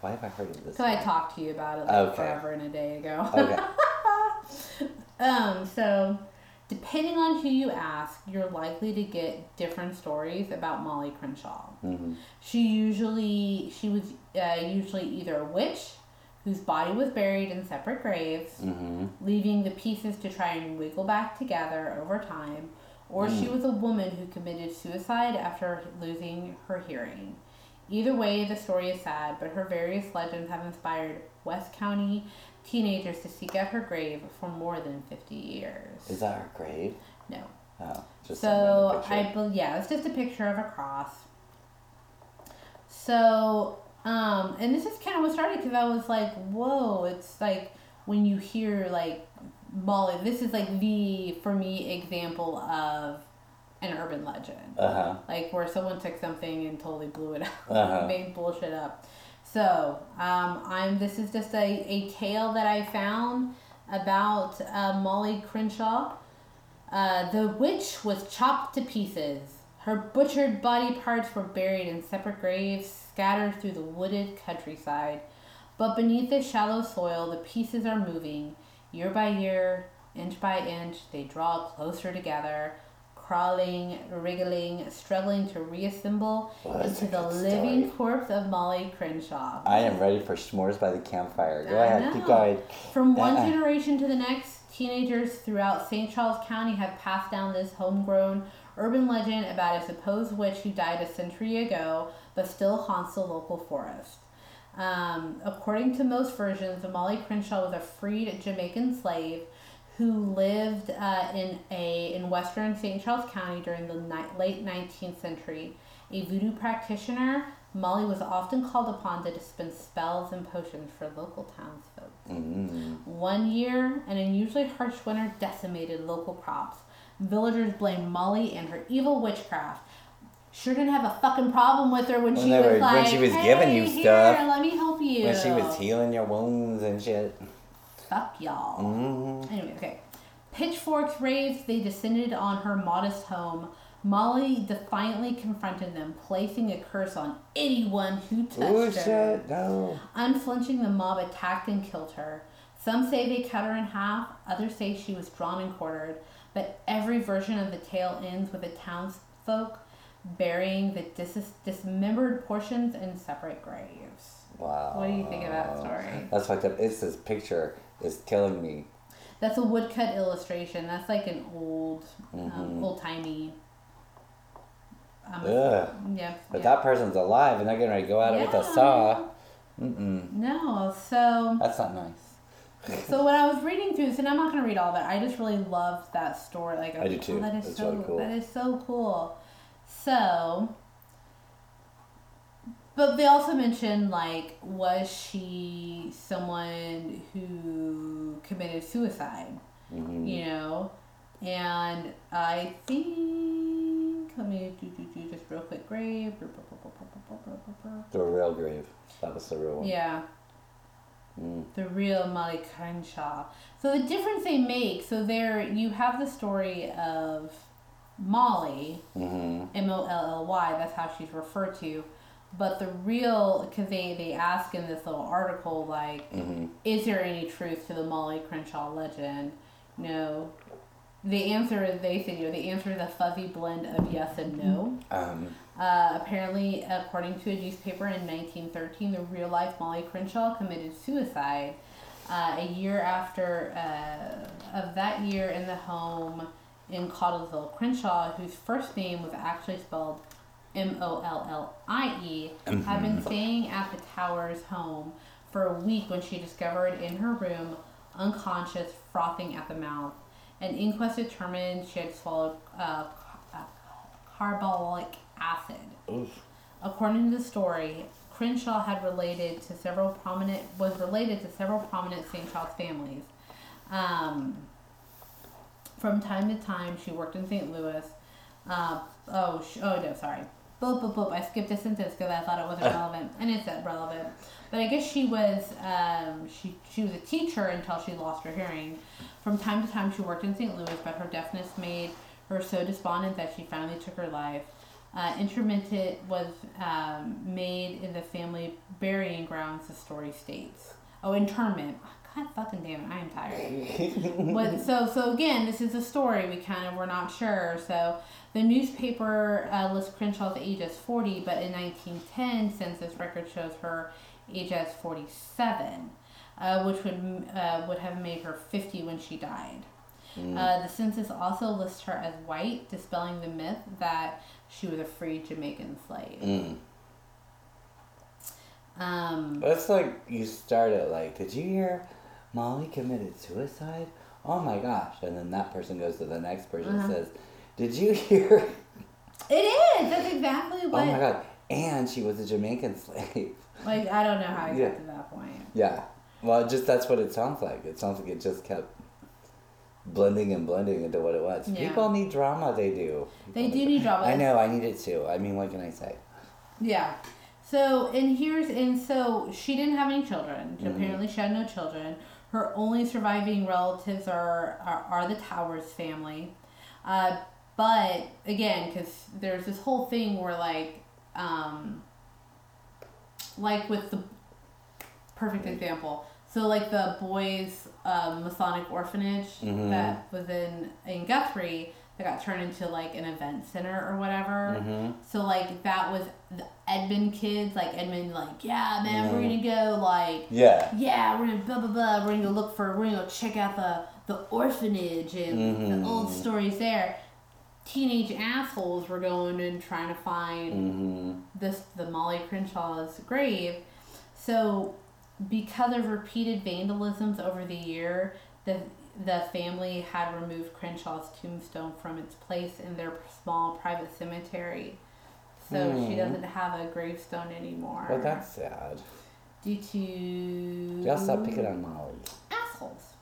[SPEAKER 1] why have I heard of this?
[SPEAKER 2] so, I talked to you about it like
[SPEAKER 1] Okay.
[SPEAKER 2] forever and a day ago.
[SPEAKER 1] Okay. [LAUGHS]
[SPEAKER 2] Um, so depending on who you ask, you're likely to get different stories about Molly Crenshaw.
[SPEAKER 1] hmm
[SPEAKER 2] She usually she was uh, usually either a witch whose body was buried in separate graves,
[SPEAKER 1] hmm
[SPEAKER 2] leaving the pieces to try and wiggle back together over time, or she was a woman who committed suicide after losing her hearing. Either way, the story is sad, but her various legends have inspired West County teenagers to seek out her grave for more than 50 years.
[SPEAKER 1] Is that her grave?
[SPEAKER 2] No.
[SPEAKER 1] Oh, just
[SPEAKER 2] So I
[SPEAKER 1] picture.
[SPEAKER 2] bel yeah, it's just a picture of a cross. So um, and this is kind of what started because I was like, whoa, it's like when you hear like Molly. This is like the for me example of an urban legend,
[SPEAKER 1] Uh huh.
[SPEAKER 2] like where someone took something and totally blew it up, [LAUGHS]
[SPEAKER 1] Uh-huh.
[SPEAKER 2] made bullshit up. So um, I'm. This is just a, a tale that I found about uh, Molly Crenshaw. Uh, the witch was chopped to pieces. Her butchered body parts were buried in separate graves scattered through the wooded countryside. But beneath the shallow soil, the pieces are moving. Year by year, inch by inch, they draw closer together, crawling, wriggling, struggling to reassemble
[SPEAKER 1] Well,
[SPEAKER 2] into the living
[SPEAKER 1] story.
[SPEAKER 2] corpse of Molly Crenshaw.
[SPEAKER 1] I am ready for s'mores by the campfire. Go
[SPEAKER 2] I
[SPEAKER 1] ahead, keep going.
[SPEAKER 2] From one
[SPEAKER 1] Uh-uh.
[SPEAKER 2] generation to the next, teenagers throughout St. Charles County have passed down this homegrown urban legend about a supposed witch who died a century ago but still haunts the local forest. Um, according to most versions, Molly Crenshaw was a freed Jamaican slave who lived uh, in a in western St. Charles County during the ni- late 19th century. A voodoo practitioner, Molly was often called upon to dispense spells and potions for local townsfolk.
[SPEAKER 1] Mm.
[SPEAKER 2] One year, an unusually harsh winter decimated local crops. Villagers blamed Molly and her evil witchcraft. Sure didn't have a fucking problem with her when
[SPEAKER 1] When
[SPEAKER 2] she was
[SPEAKER 1] were- when
[SPEAKER 2] like,
[SPEAKER 1] she was
[SPEAKER 2] hey,
[SPEAKER 1] giving you
[SPEAKER 2] here,
[SPEAKER 1] stuff.
[SPEAKER 2] let me help you.
[SPEAKER 1] When she was healing your wounds and shit.
[SPEAKER 2] Fuck y'all.
[SPEAKER 1] Mm.
[SPEAKER 2] Anyway, okay. Pitchforks raised, they descended on her modest home. Molly defiantly confronted them, placing a curse on anyone who touched
[SPEAKER 1] Oh
[SPEAKER 2] her.
[SPEAKER 1] no.
[SPEAKER 2] Unflinching, the mob attacked and killed her. Some say they cut her in half, others say she was drawn and quartered, but every version of the tale ends with the townsfolk burying the dis- dismembered portions in separate graves.
[SPEAKER 1] Wow.
[SPEAKER 2] What do you think of that story?
[SPEAKER 1] That's fucked up. It's this picture is killing me.
[SPEAKER 2] That's a woodcut illustration. That's like an old, um,
[SPEAKER 1] Mhm.
[SPEAKER 2] old timey. Um, yeah.
[SPEAKER 1] But
[SPEAKER 2] yeah.
[SPEAKER 1] that person's alive and they're getting ready to go at it with a saw. Mm-mm.
[SPEAKER 2] No, so
[SPEAKER 1] That's not nice.
[SPEAKER 2] so when I was reading through this, and I'm not gonna read all of it. I just really loved that story. Like
[SPEAKER 1] I do too.
[SPEAKER 2] Oh, that is
[SPEAKER 1] It's
[SPEAKER 2] so
[SPEAKER 1] really cool.
[SPEAKER 2] that is so cool. So, but they also mentioned like, was she someone who committed suicide?
[SPEAKER 1] hmm
[SPEAKER 2] You know, and I think let me do do do just real quick grave.
[SPEAKER 1] The real grave. That was the real one.
[SPEAKER 2] Yeah.
[SPEAKER 1] Mm.
[SPEAKER 2] the real Molly Crenshaw. So the difference they make, so there you have the story of Molly,
[SPEAKER 1] hmm
[SPEAKER 2] M O L L Y. That's how she's referred to. But the real, because they they ask in this little article like,
[SPEAKER 1] hmm
[SPEAKER 2] is there any truth to the Molly Crenshaw legend? No. The answer is they say, you know, the answer is a fuzzy blend of yes and no.
[SPEAKER 1] Um,
[SPEAKER 2] Uh, apparently, according to a newspaper in 1913, the real life Molly Crenshaw committed suicide uh, a year after uh, of that year in the home in Cottlesville. Crenshaw, whose first name was actually spelled M O L L I E, had been staying at the Towers home for a week when she discovered in her room unconscious, frothing at the mouth. An inquest determined she had swallowed uh, ca- uh, carbolic acid.
[SPEAKER 1] oof.
[SPEAKER 2] According to the story, Crenshaw had related to several prominent was related to several prominent St. Charles families. Um, from time to time, she worked in St. Louis. Uh, oh, sh- oh no, sorry. Boop, boop, boop. I skipped a sentence because I thought it wasn't [LAUGHS] relevant, and it's relevant. But I guess she was um, she she was a teacher until she lost her hearing. From time to time, she worked in St. Louis, but her deafness made her so despondent that she finally took her life. Uh, interment was um, made in the family burying grounds, the story states. Oh, interment. God fucking damn it, I am tired. [LAUGHS] but so so again, this is a story. We kind of were not sure. So the newspaper uh, lists Crenshaw's age as forty, but in 1910 census record shows her age as 47, uh, which would uh, would have made her 50 when she died. Uh, the census also lists her as white, dispelling the myth that she was a free Jamaican slave.
[SPEAKER 1] Mm.
[SPEAKER 2] Um,
[SPEAKER 1] That's like you started like, did you hear Molly committed suicide? Oh my gosh! And then that person goes to the next person and
[SPEAKER 2] Uh-huh.
[SPEAKER 1] says, Did you hear?
[SPEAKER 2] it is. That's exactly what.
[SPEAKER 1] Oh my god! And she was a Jamaican [LAUGHS] slave.
[SPEAKER 2] Like I don't know how I
[SPEAKER 1] Yeah.
[SPEAKER 2] got to that point.
[SPEAKER 1] Yeah. Well, just that's what it sounds like. It sounds like it just kept blending and blending into what it was.
[SPEAKER 2] Yeah.
[SPEAKER 1] People need drama. They do.
[SPEAKER 2] They do need drama.
[SPEAKER 1] I know. I need it too. I mean, what can I say?
[SPEAKER 2] Yeah. So and here's and so she didn't have any children.
[SPEAKER 1] Mhm.
[SPEAKER 2] Apparently, she had no children. Her only surviving relatives are are, are the Towers family. Uh, but again, because there's this whole thing where like, um, like with the perfect example. So like the boys' um, Masonic orphanage
[SPEAKER 1] Mhm.
[SPEAKER 2] that was in in Guthrie that got turned into like an event center or whatever.
[SPEAKER 1] Mm-hmm.
[SPEAKER 2] So like that was the Edmond kids, like Edmond, like yeah, man, we're
[SPEAKER 1] Mhm.
[SPEAKER 2] gonna go, like
[SPEAKER 1] Yeah.
[SPEAKER 2] yeah, we're gonna blah blah blah, we're gonna go look for, we're gonna go check out the the orphanage and
[SPEAKER 1] Mhm.
[SPEAKER 2] the old stories there. Teenage assholes were going and trying to find
[SPEAKER 1] Mm-hmm.
[SPEAKER 2] this the Molly Crenshaw's grave. So because of repeated vandalisms over the year, the the family had removed Crenshaw's tombstone from its place in their small private cemetery. So she
[SPEAKER 1] Hmm.
[SPEAKER 2] doesn't have a gravestone anymore.
[SPEAKER 1] But that's sad.
[SPEAKER 2] due to
[SPEAKER 1] gotta stop picking on Molly.
[SPEAKER 2] assholes.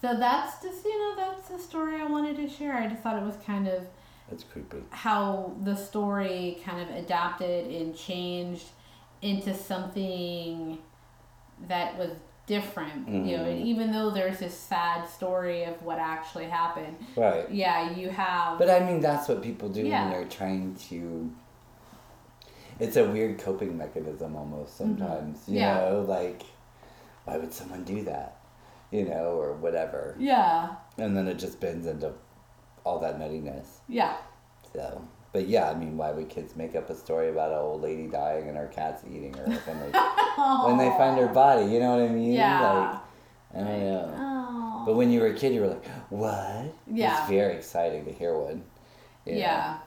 [SPEAKER 2] So that's just you know that's the story I wanted to share. I just thought it was kind of
[SPEAKER 1] That's creepy.
[SPEAKER 2] how the story kind of adapted and changed into something that was different. You know, and
[SPEAKER 1] Mhm.
[SPEAKER 2] even though there's this sad story of what actually happened,
[SPEAKER 1] Right.
[SPEAKER 2] yeah, you have.
[SPEAKER 1] But I mean, that's what people do
[SPEAKER 2] Yeah.
[SPEAKER 1] when they're trying to. It's a weird coping mechanism almost sometimes. You
[SPEAKER 2] Mm-hmm. Yeah.
[SPEAKER 1] know, like, why would someone do that? You know, or whatever.
[SPEAKER 2] yeah,
[SPEAKER 1] And then it just bends into all that nuttiness.
[SPEAKER 2] yeah,
[SPEAKER 1] So, but yeah, I mean, why would kids make up a story about an old lady dying and her cat's eating her when they when they find her body? You know what I mean?
[SPEAKER 2] Yeah.
[SPEAKER 1] I don't know.
[SPEAKER 2] Oh.
[SPEAKER 1] But when you were a kid, you were like, what?
[SPEAKER 2] Yeah.
[SPEAKER 1] It's very exciting to hear one.
[SPEAKER 2] Yeah.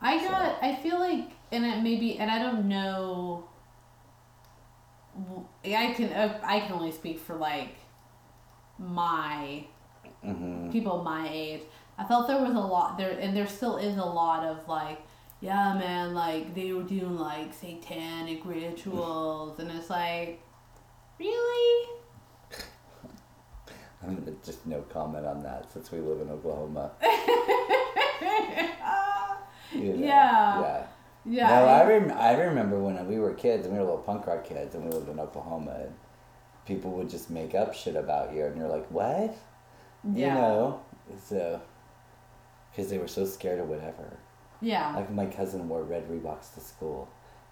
[SPEAKER 2] I got, I feel like, and it maybe, and I don't know, I can, uh, I can only speak for like my
[SPEAKER 1] hmm
[SPEAKER 2] people my age. I felt there was a lot there, and there still is a lot of like, yeah, man, like they were doing like satanic rituals, and it's like, really? [LAUGHS]
[SPEAKER 1] I'm gonna just no comment on that since we live in Oklahoma. [LAUGHS] You know,
[SPEAKER 2] Yeah.
[SPEAKER 1] Yeah.
[SPEAKER 2] yeah.
[SPEAKER 1] No, I, rem- I remember when we were kids and we were little punk rock kids and we lived in Oklahoma and people would just make up shit about you and you're like, what?
[SPEAKER 2] yeah.
[SPEAKER 1] You know? So, because they were so scared of whatever.
[SPEAKER 2] Yeah.
[SPEAKER 1] Like my cousin wore red Reeboks to school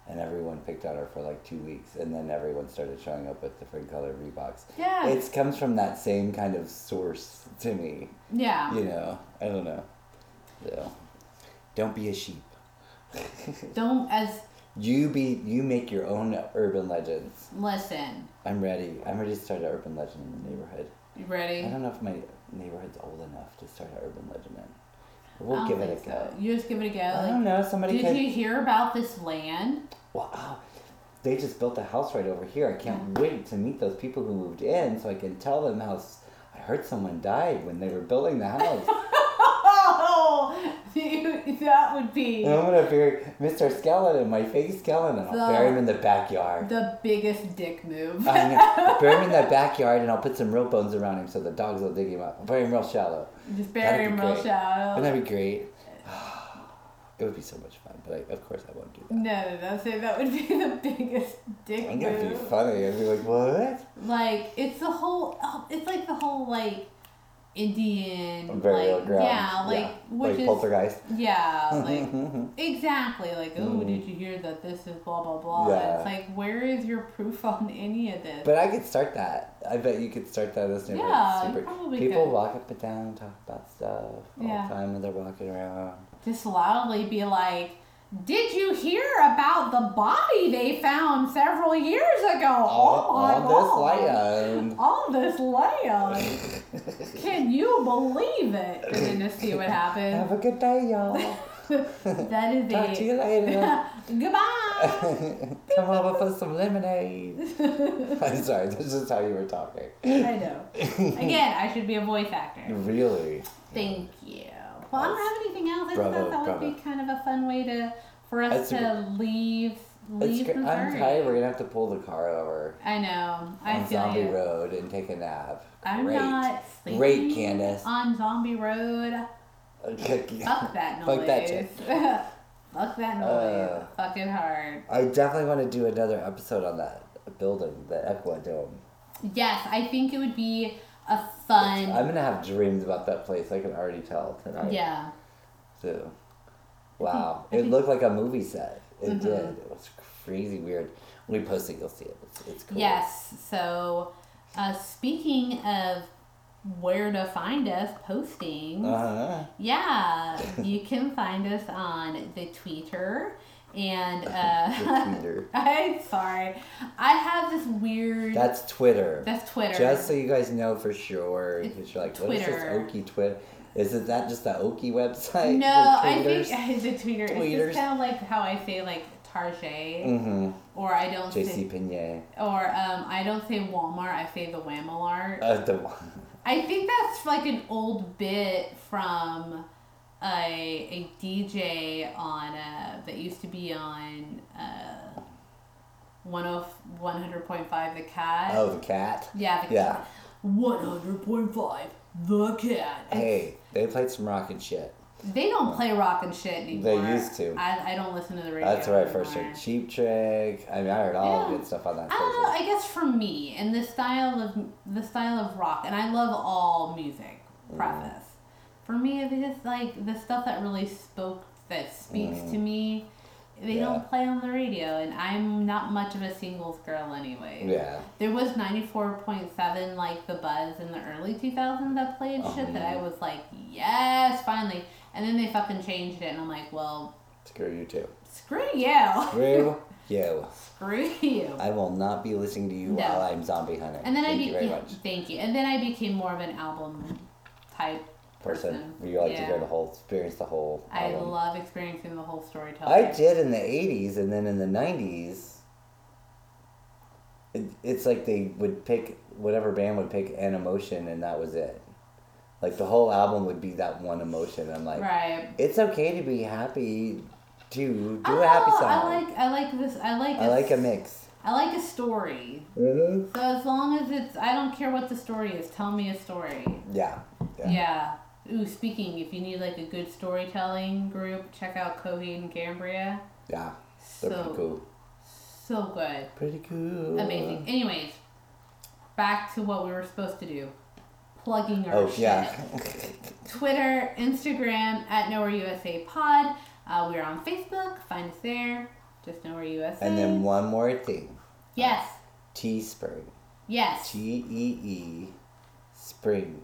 [SPEAKER 1] and everyone picked on her for like two weeks and then everyone started showing up with different colored Reeboks.
[SPEAKER 2] yeah.
[SPEAKER 1] It comes from that same kind of source to me.
[SPEAKER 2] yeah.
[SPEAKER 1] You know? I don't know. So, don't be a sheep. [LAUGHS]
[SPEAKER 2] Don't as
[SPEAKER 1] You be you make your own urban legends.
[SPEAKER 2] listen.
[SPEAKER 1] I'm ready. I'm ready to start an urban legend in the neighborhood.
[SPEAKER 2] You ready?
[SPEAKER 1] I don't know if my neighborhood's old enough to start an urban legend in. We'll give it a go.
[SPEAKER 2] so. You just give it a go.
[SPEAKER 1] I
[SPEAKER 2] like,
[SPEAKER 1] don't know. Somebody
[SPEAKER 2] Did
[SPEAKER 1] could.
[SPEAKER 2] you hear about this land?
[SPEAKER 1] Wow. They just built a house right over here. I can't wait to meet those people who moved in so I can tell them how. I heard someone died when they were building the [LAUGHS] house.
[SPEAKER 2] That would be
[SPEAKER 1] and I'm gonna bury Mr. Skeleton, my fake skeleton, I'll bury him in the backyard.
[SPEAKER 2] the biggest dick move.
[SPEAKER 1] I know. [LAUGHS] bury him in the backyard, and I'll put some rope bones around him so the dogs will dig him up. I'll bury him real shallow.
[SPEAKER 2] Just
[SPEAKER 1] That'd
[SPEAKER 2] bury him real
[SPEAKER 1] great.
[SPEAKER 2] shallow.
[SPEAKER 1] Wouldn't that be great? [SIGHS] It would be so much fun, but I, of course I won't do that.
[SPEAKER 2] No, no, no. So that would be [LAUGHS] the biggest dick move.
[SPEAKER 1] I'm gonna be funny. I'd be like, what?
[SPEAKER 2] Like it's the whole. oh, It's like the whole like Indian. Like. Yeah, like which
[SPEAKER 1] like
[SPEAKER 2] is
[SPEAKER 1] poltergeist.
[SPEAKER 2] yeah, [LAUGHS] like exactly like oh
[SPEAKER 1] Mm.
[SPEAKER 2] did you hear that this is blah blah blah.
[SPEAKER 1] Yeah.
[SPEAKER 2] It's like where is your proof [LAUGHS] on any of this?
[SPEAKER 1] But I could start that. I bet you could start that as.
[SPEAKER 2] Yeah,
[SPEAKER 1] super.
[SPEAKER 2] probably
[SPEAKER 1] People
[SPEAKER 2] could.
[SPEAKER 1] walk up and down, talk about stuff all
[SPEAKER 2] Yeah.
[SPEAKER 1] the time when they're walking around.
[SPEAKER 2] just loudly be like, "Did you hear about the body they found several years ago?
[SPEAKER 1] All,
[SPEAKER 2] oh my
[SPEAKER 1] all
[SPEAKER 2] god!
[SPEAKER 1] this land.
[SPEAKER 2] This [LAUGHS] land, can you believe it?" Then just see what happens.
[SPEAKER 1] Have a good day, y'all. [LAUGHS]
[SPEAKER 2] that is
[SPEAKER 1] Talk to you later. [LAUGHS]
[SPEAKER 2] Goodbye.
[SPEAKER 1] Come over for some lemonade. I'm sorry, this is how you were talking.
[SPEAKER 2] I know. Again, I should be a voice actor.
[SPEAKER 1] Really?
[SPEAKER 2] Thank you. Well, I don't have anything else. I
[SPEAKER 1] Bravo,
[SPEAKER 2] thought that would
[SPEAKER 1] bravo.
[SPEAKER 2] be kind of a fun way to for us
[SPEAKER 1] That's
[SPEAKER 2] to leave leave
[SPEAKER 1] great. I'm
[SPEAKER 2] Missouri.
[SPEAKER 1] tired. We're gonna have to pull the car over
[SPEAKER 2] I know. I
[SPEAKER 1] on
[SPEAKER 2] feel
[SPEAKER 1] Zombie
[SPEAKER 2] you.
[SPEAKER 1] Road and take a nap.
[SPEAKER 2] I'm
[SPEAKER 1] Great.
[SPEAKER 2] not sleeping
[SPEAKER 1] Great, Candace.
[SPEAKER 2] on Zombie Road. Fuck [LAUGHS] that noise. [LAUGHS]
[SPEAKER 1] Fuck that shit.
[SPEAKER 2] Fuck that noise.
[SPEAKER 1] Uh.
[SPEAKER 2] Fucking hard.
[SPEAKER 1] I definitely want to do another episode on that building, the Equa Dome.
[SPEAKER 2] Yes, I think it would be a fun.
[SPEAKER 1] I'm gonna have dreams about that place. I can already tell tonight.
[SPEAKER 2] yeah.
[SPEAKER 1] So, wow, it looked like a movie set. It
[SPEAKER 2] Mhm.
[SPEAKER 1] did. It was crazy weird. When we post it, you'll see it. It's, it's cool.
[SPEAKER 2] Yes. So, uh, speaking of where to find us posting,
[SPEAKER 1] Uh huh.
[SPEAKER 2] yeah, you can find us on the Twitter and uh,
[SPEAKER 1] Twitter. [LAUGHS]
[SPEAKER 2] I'm sorry, I have this weird.
[SPEAKER 1] That's Twitter.
[SPEAKER 2] that's Twitter.
[SPEAKER 1] Just so you guys know for sure,
[SPEAKER 2] It's
[SPEAKER 1] because you're like, what is this
[SPEAKER 2] Twitter.
[SPEAKER 1] Okie Twitter? Is it that just the Okie website?
[SPEAKER 2] no, I think the [LAUGHS] Twitter. It's
[SPEAKER 1] Tweeters.
[SPEAKER 2] just kind of like how I say like Target,
[SPEAKER 1] Mm-hmm.
[SPEAKER 2] or I don't
[SPEAKER 1] JC
[SPEAKER 2] say, or um, I don't say Walmart. I say the Wamalart.
[SPEAKER 1] Uh, the
[SPEAKER 2] I think that's like an old bit from a, a DJ on uh, that used to be on uh, 100.5 The Cat.
[SPEAKER 1] oh the cat.
[SPEAKER 2] Yeah, the
[SPEAKER 1] Yeah.
[SPEAKER 2] cat. 100.5 The Cat.
[SPEAKER 1] Hey, they played some rock and shit.
[SPEAKER 2] They don't play rock and shit anymore.
[SPEAKER 1] They used to.
[SPEAKER 2] I, I don't listen to the radio.
[SPEAKER 1] That's I first heard Cheap Trick. I mean, I heard all
[SPEAKER 2] Yeah.
[SPEAKER 1] the good stuff on that
[SPEAKER 2] I don't know. I guess for me, and the style of the style of rock, and I love all music.
[SPEAKER 1] Mm.
[SPEAKER 2] For me, it's just like the stuff that really spoke, that speaks to me. They
[SPEAKER 1] Mm. Yeah.
[SPEAKER 2] don't play on the radio, and I'm not much of a singles girl anyway.
[SPEAKER 1] Yeah.
[SPEAKER 2] There was ninety four point seven, like the buzz in the early two thousands that played
[SPEAKER 1] Oh,
[SPEAKER 2] shit that I was like, yes, finally. And then they fucking changed it, and I'm like, well,
[SPEAKER 1] Screw you too.
[SPEAKER 2] screw you.
[SPEAKER 1] Screw You. [LAUGHS]
[SPEAKER 2] Screw you.
[SPEAKER 1] I will not be listening to you
[SPEAKER 2] No.
[SPEAKER 1] while I'm zombie hunting.
[SPEAKER 2] And then
[SPEAKER 1] Thank
[SPEAKER 2] I
[SPEAKER 1] you very
[SPEAKER 2] became
[SPEAKER 1] much.
[SPEAKER 2] thank you. And then I became more of an album type
[SPEAKER 1] Person,
[SPEAKER 2] person.
[SPEAKER 1] you like to
[SPEAKER 2] Yeah.
[SPEAKER 1] hear the whole, experience the whole.
[SPEAKER 2] I
[SPEAKER 1] album.
[SPEAKER 2] love experiencing the whole storytelling.
[SPEAKER 1] I did in the '80s, and then in the '90s, it, it's like they would pick whatever band would pick an emotion, and that was it. Like the whole album would be that one emotion. I'm like,
[SPEAKER 2] Right.
[SPEAKER 1] it's okay to be happy. Do do
[SPEAKER 2] oh,
[SPEAKER 1] a happy song.
[SPEAKER 2] I like I like this I like
[SPEAKER 1] I like a mix.
[SPEAKER 2] I like a story.
[SPEAKER 1] Mm-hmm.
[SPEAKER 2] So as long as it's I don't care what the story is, tell me a story.
[SPEAKER 1] Yeah.
[SPEAKER 2] Yeah.
[SPEAKER 1] Yeah.
[SPEAKER 2] Ooh, speaking, if you need like a good storytelling group, check out Coheed and Cambria.
[SPEAKER 1] Yeah. They're
[SPEAKER 2] So
[SPEAKER 1] pretty cool.
[SPEAKER 2] so good.
[SPEAKER 1] Pretty cool.
[SPEAKER 2] Amazing. Anyways, back to what we were supposed to do. Plugging our
[SPEAKER 1] Oh
[SPEAKER 2] shit.
[SPEAKER 1] yeah.
[SPEAKER 2] Twitter, Instagram at Nowhere USA Pod. Uh, we're on Facebook. Find us there. Just Nowhere USA.
[SPEAKER 1] and then one more thing.
[SPEAKER 2] yes,
[SPEAKER 1] Teespring.
[SPEAKER 2] yes.
[SPEAKER 1] T E E Spring.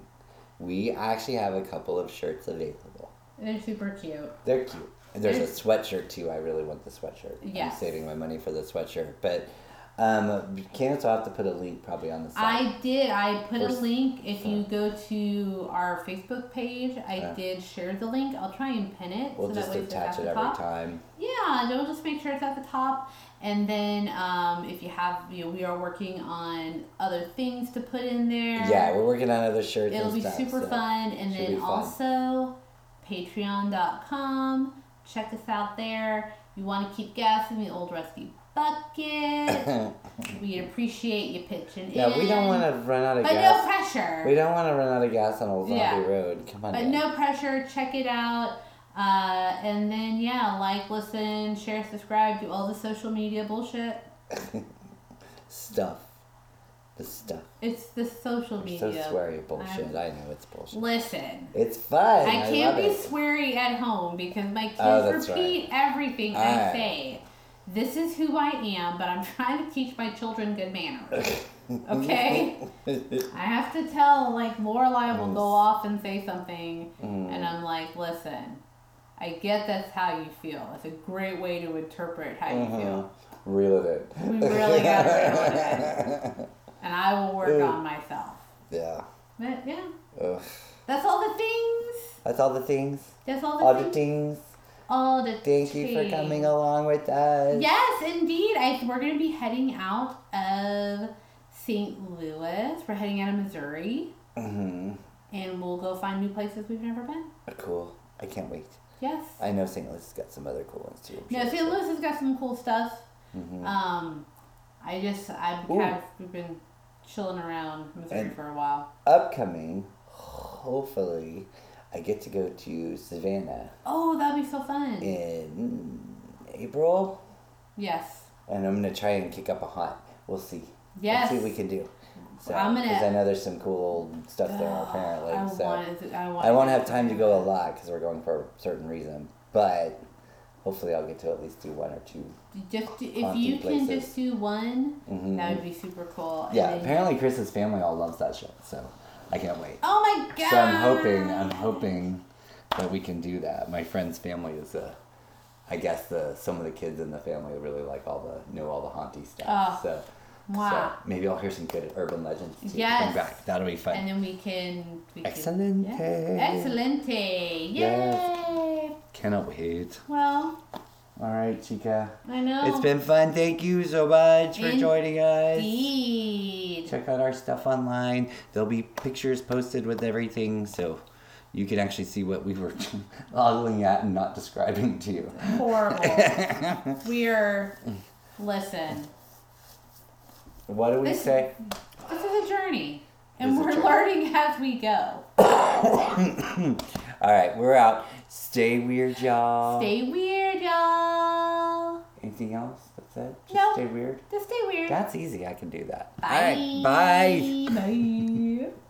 [SPEAKER 1] We actually have a couple of shirts available.
[SPEAKER 2] They're super cute.
[SPEAKER 1] They're cute. And there's a sweatshirt too. I really want the sweatshirt.
[SPEAKER 2] Yes.
[SPEAKER 1] I'm saving my money for the sweatshirt. But um, Candace will have to put a link probably on the site.
[SPEAKER 2] I did. I put a link. If you go to our Facebook page, I
[SPEAKER 1] Yeah.
[SPEAKER 2] did share the link. I'll try and pin it
[SPEAKER 1] we'll
[SPEAKER 2] so
[SPEAKER 1] just
[SPEAKER 2] that way it's
[SPEAKER 1] attach
[SPEAKER 2] at
[SPEAKER 1] it
[SPEAKER 2] the
[SPEAKER 1] every
[SPEAKER 2] top.
[SPEAKER 1] time.
[SPEAKER 2] Yeah, they'll just make sure it's at the top. And then um, if you have, you know, we are working on other things to put in there.
[SPEAKER 1] Yeah, we're working on other shirts.
[SPEAKER 2] It'll be
[SPEAKER 1] stuff,
[SPEAKER 2] super
[SPEAKER 1] so.
[SPEAKER 2] fun. And then
[SPEAKER 1] fun.
[SPEAKER 2] also patreon.com. Check us out there. You want to keep gas in the old rusty bucket. [LAUGHS] We'd appreciate you pitching
[SPEAKER 1] yeah,
[SPEAKER 2] in.
[SPEAKER 1] we don't want to run out of gas
[SPEAKER 2] But no pressure.
[SPEAKER 1] we don't want to run out of gas on Old Zombie
[SPEAKER 2] Yeah.
[SPEAKER 1] Road. Come on.
[SPEAKER 2] But no pressure. Check it out. Uh, and then, yeah, like, listen, share, subscribe, do all the social media bullshit. [LAUGHS]
[SPEAKER 1] Stuff. The stuff.
[SPEAKER 2] It's the social
[SPEAKER 1] So
[SPEAKER 2] media.
[SPEAKER 1] So sweary bullshit.
[SPEAKER 2] I'm-
[SPEAKER 1] I know it's bullshit.
[SPEAKER 2] Listen.
[SPEAKER 1] It's fun.
[SPEAKER 2] I
[SPEAKER 1] I,
[SPEAKER 2] can't be
[SPEAKER 1] it.
[SPEAKER 2] sweary at home because my kids
[SPEAKER 1] Oh,
[SPEAKER 2] repeat everything I
[SPEAKER 1] Alright.
[SPEAKER 2] say. This is who I am, but I'm [LAUGHS] trying to teach my children good manners. [LAUGHS] Okay? I have to tell, like, Lorelai will go off and say something,
[SPEAKER 1] Mm.
[SPEAKER 2] and I'm like, listen, I get that's how you feel. It's a great way to interpret how you
[SPEAKER 1] Mhm.
[SPEAKER 2] feel.
[SPEAKER 1] Reel it in.
[SPEAKER 2] We really gotta [LAUGHS] reel it And I will work
[SPEAKER 1] Ooh.
[SPEAKER 2] on myself.
[SPEAKER 1] Yeah.
[SPEAKER 2] But, yeah,
[SPEAKER 1] Ugh.
[SPEAKER 2] that's all the things.
[SPEAKER 1] That's all the things.
[SPEAKER 2] That's all the things.
[SPEAKER 1] All the
[SPEAKER 2] things.
[SPEAKER 1] things.
[SPEAKER 2] All the things.
[SPEAKER 1] Thank you for coming along with us.
[SPEAKER 2] Yes, indeed. I, we're going to be heading out of St. Louis. We're heading out of Missouri.
[SPEAKER 1] Mm-hmm.
[SPEAKER 2] And we'll go find new places we've never been.
[SPEAKER 1] Cool. I can't wait.
[SPEAKER 2] Yes.
[SPEAKER 1] I know St. Louis has got some other cool ones too.
[SPEAKER 2] No,
[SPEAKER 1] sure,
[SPEAKER 2] St.
[SPEAKER 1] so-
[SPEAKER 2] Louis has got some cool stuff.
[SPEAKER 1] Mhm.
[SPEAKER 2] Um, I just, I've kind of, we've been chilling around Missouri
[SPEAKER 1] And-
[SPEAKER 2] for a while.
[SPEAKER 1] Upcoming, hopefully, I get to go to Savannah
[SPEAKER 2] Oh, that'd be so fun.
[SPEAKER 1] in April,
[SPEAKER 2] Yes.
[SPEAKER 1] and I'm gonna try and kick up a hunt. We'll see.
[SPEAKER 2] Yes.
[SPEAKER 1] Let's see what we can do. So,
[SPEAKER 2] I'm gonna-
[SPEAKER 1] because I know there's some cool old stuff there [SIGHS] apparently.
[SPEAKER 2] I
[SPEAKER 1] so
[SPEAKER 2] I want.
[SPEAKER 1] I won't have time to go a lot because we're going for a certain reason, but hopefully I'll get to at least do one or two.
[SPEAKER 2] Just do- if you can just do one,
[SPEAKER 1] Mhm.
[SPEAKER 2] that would be super cool. And
[SPEAKER 1] Yeah, apparently Chris's family all loves that show, so I can't wait.
[SPEAKER 2] Oh my god!
[SPEAKER 1] So I'm hoping, I'm hoping that we can do that. My friend's family is a, I guess the some of the kids in the family really like all the know all the haunty stuff.
[SPEAKER 2] Oh,
[SPEAKER 1] so,
[SPEAKER 2] Wow.
[SPEAKER 1] so maybe I'll hear some good urban legends.
[SPEAKER 2] Yes.
[SPEAKER 1] Back. That'll be fun.
[SPEAKER 2] And then we can. We can yeah. Excelente! Yay!
[SPEAKER 1] Yes. Cannot wait.
[SPEAKER 2] Well,
[SPEAKER 1] All right, Chica.
[SPEAKER 2] I know.
[SPEAKER 1] It's been fun. Thank you so much for joining us.
[SPEAKER 2] Indeed.
[SPEAKER 1] Check out our stuff online. There'll be pictures posted with everything, so you can actually see what we were [LAUGHS] ogling at and not describing to you.
[SPEAKER 2] Horrible. [LAUGHS] We're. Listen,
[SPEAKER 1] What do we
[SPEAKER 2] This-
[SPEAKER 1] say?
[SPEAKER 2] this is a journey. And
[SPEAKER 1] It's a
[SPEAKER 2] we're
[SPEAKER 1] journey.
[SPEAKER 2] learning as we go. [COUGHS]
[SPEAKER 1] All right, we're out. Stay weird, y'all.
[SPEAKER 2] Stay weird, y'all.
[SPEAKER 1] Anything else? That's it. Just
[SPEAKER 2] No.
[SPEAKER 1] stay weird.
[SPEAKER 2] Just stay weird.
[SPEAKER 1] That's easy. I can do that.
[SPEAKER 2] Bye.
[SPEAKER 1] All right. Bye.
[SPEAKER 2] Bye. [LAUGHS]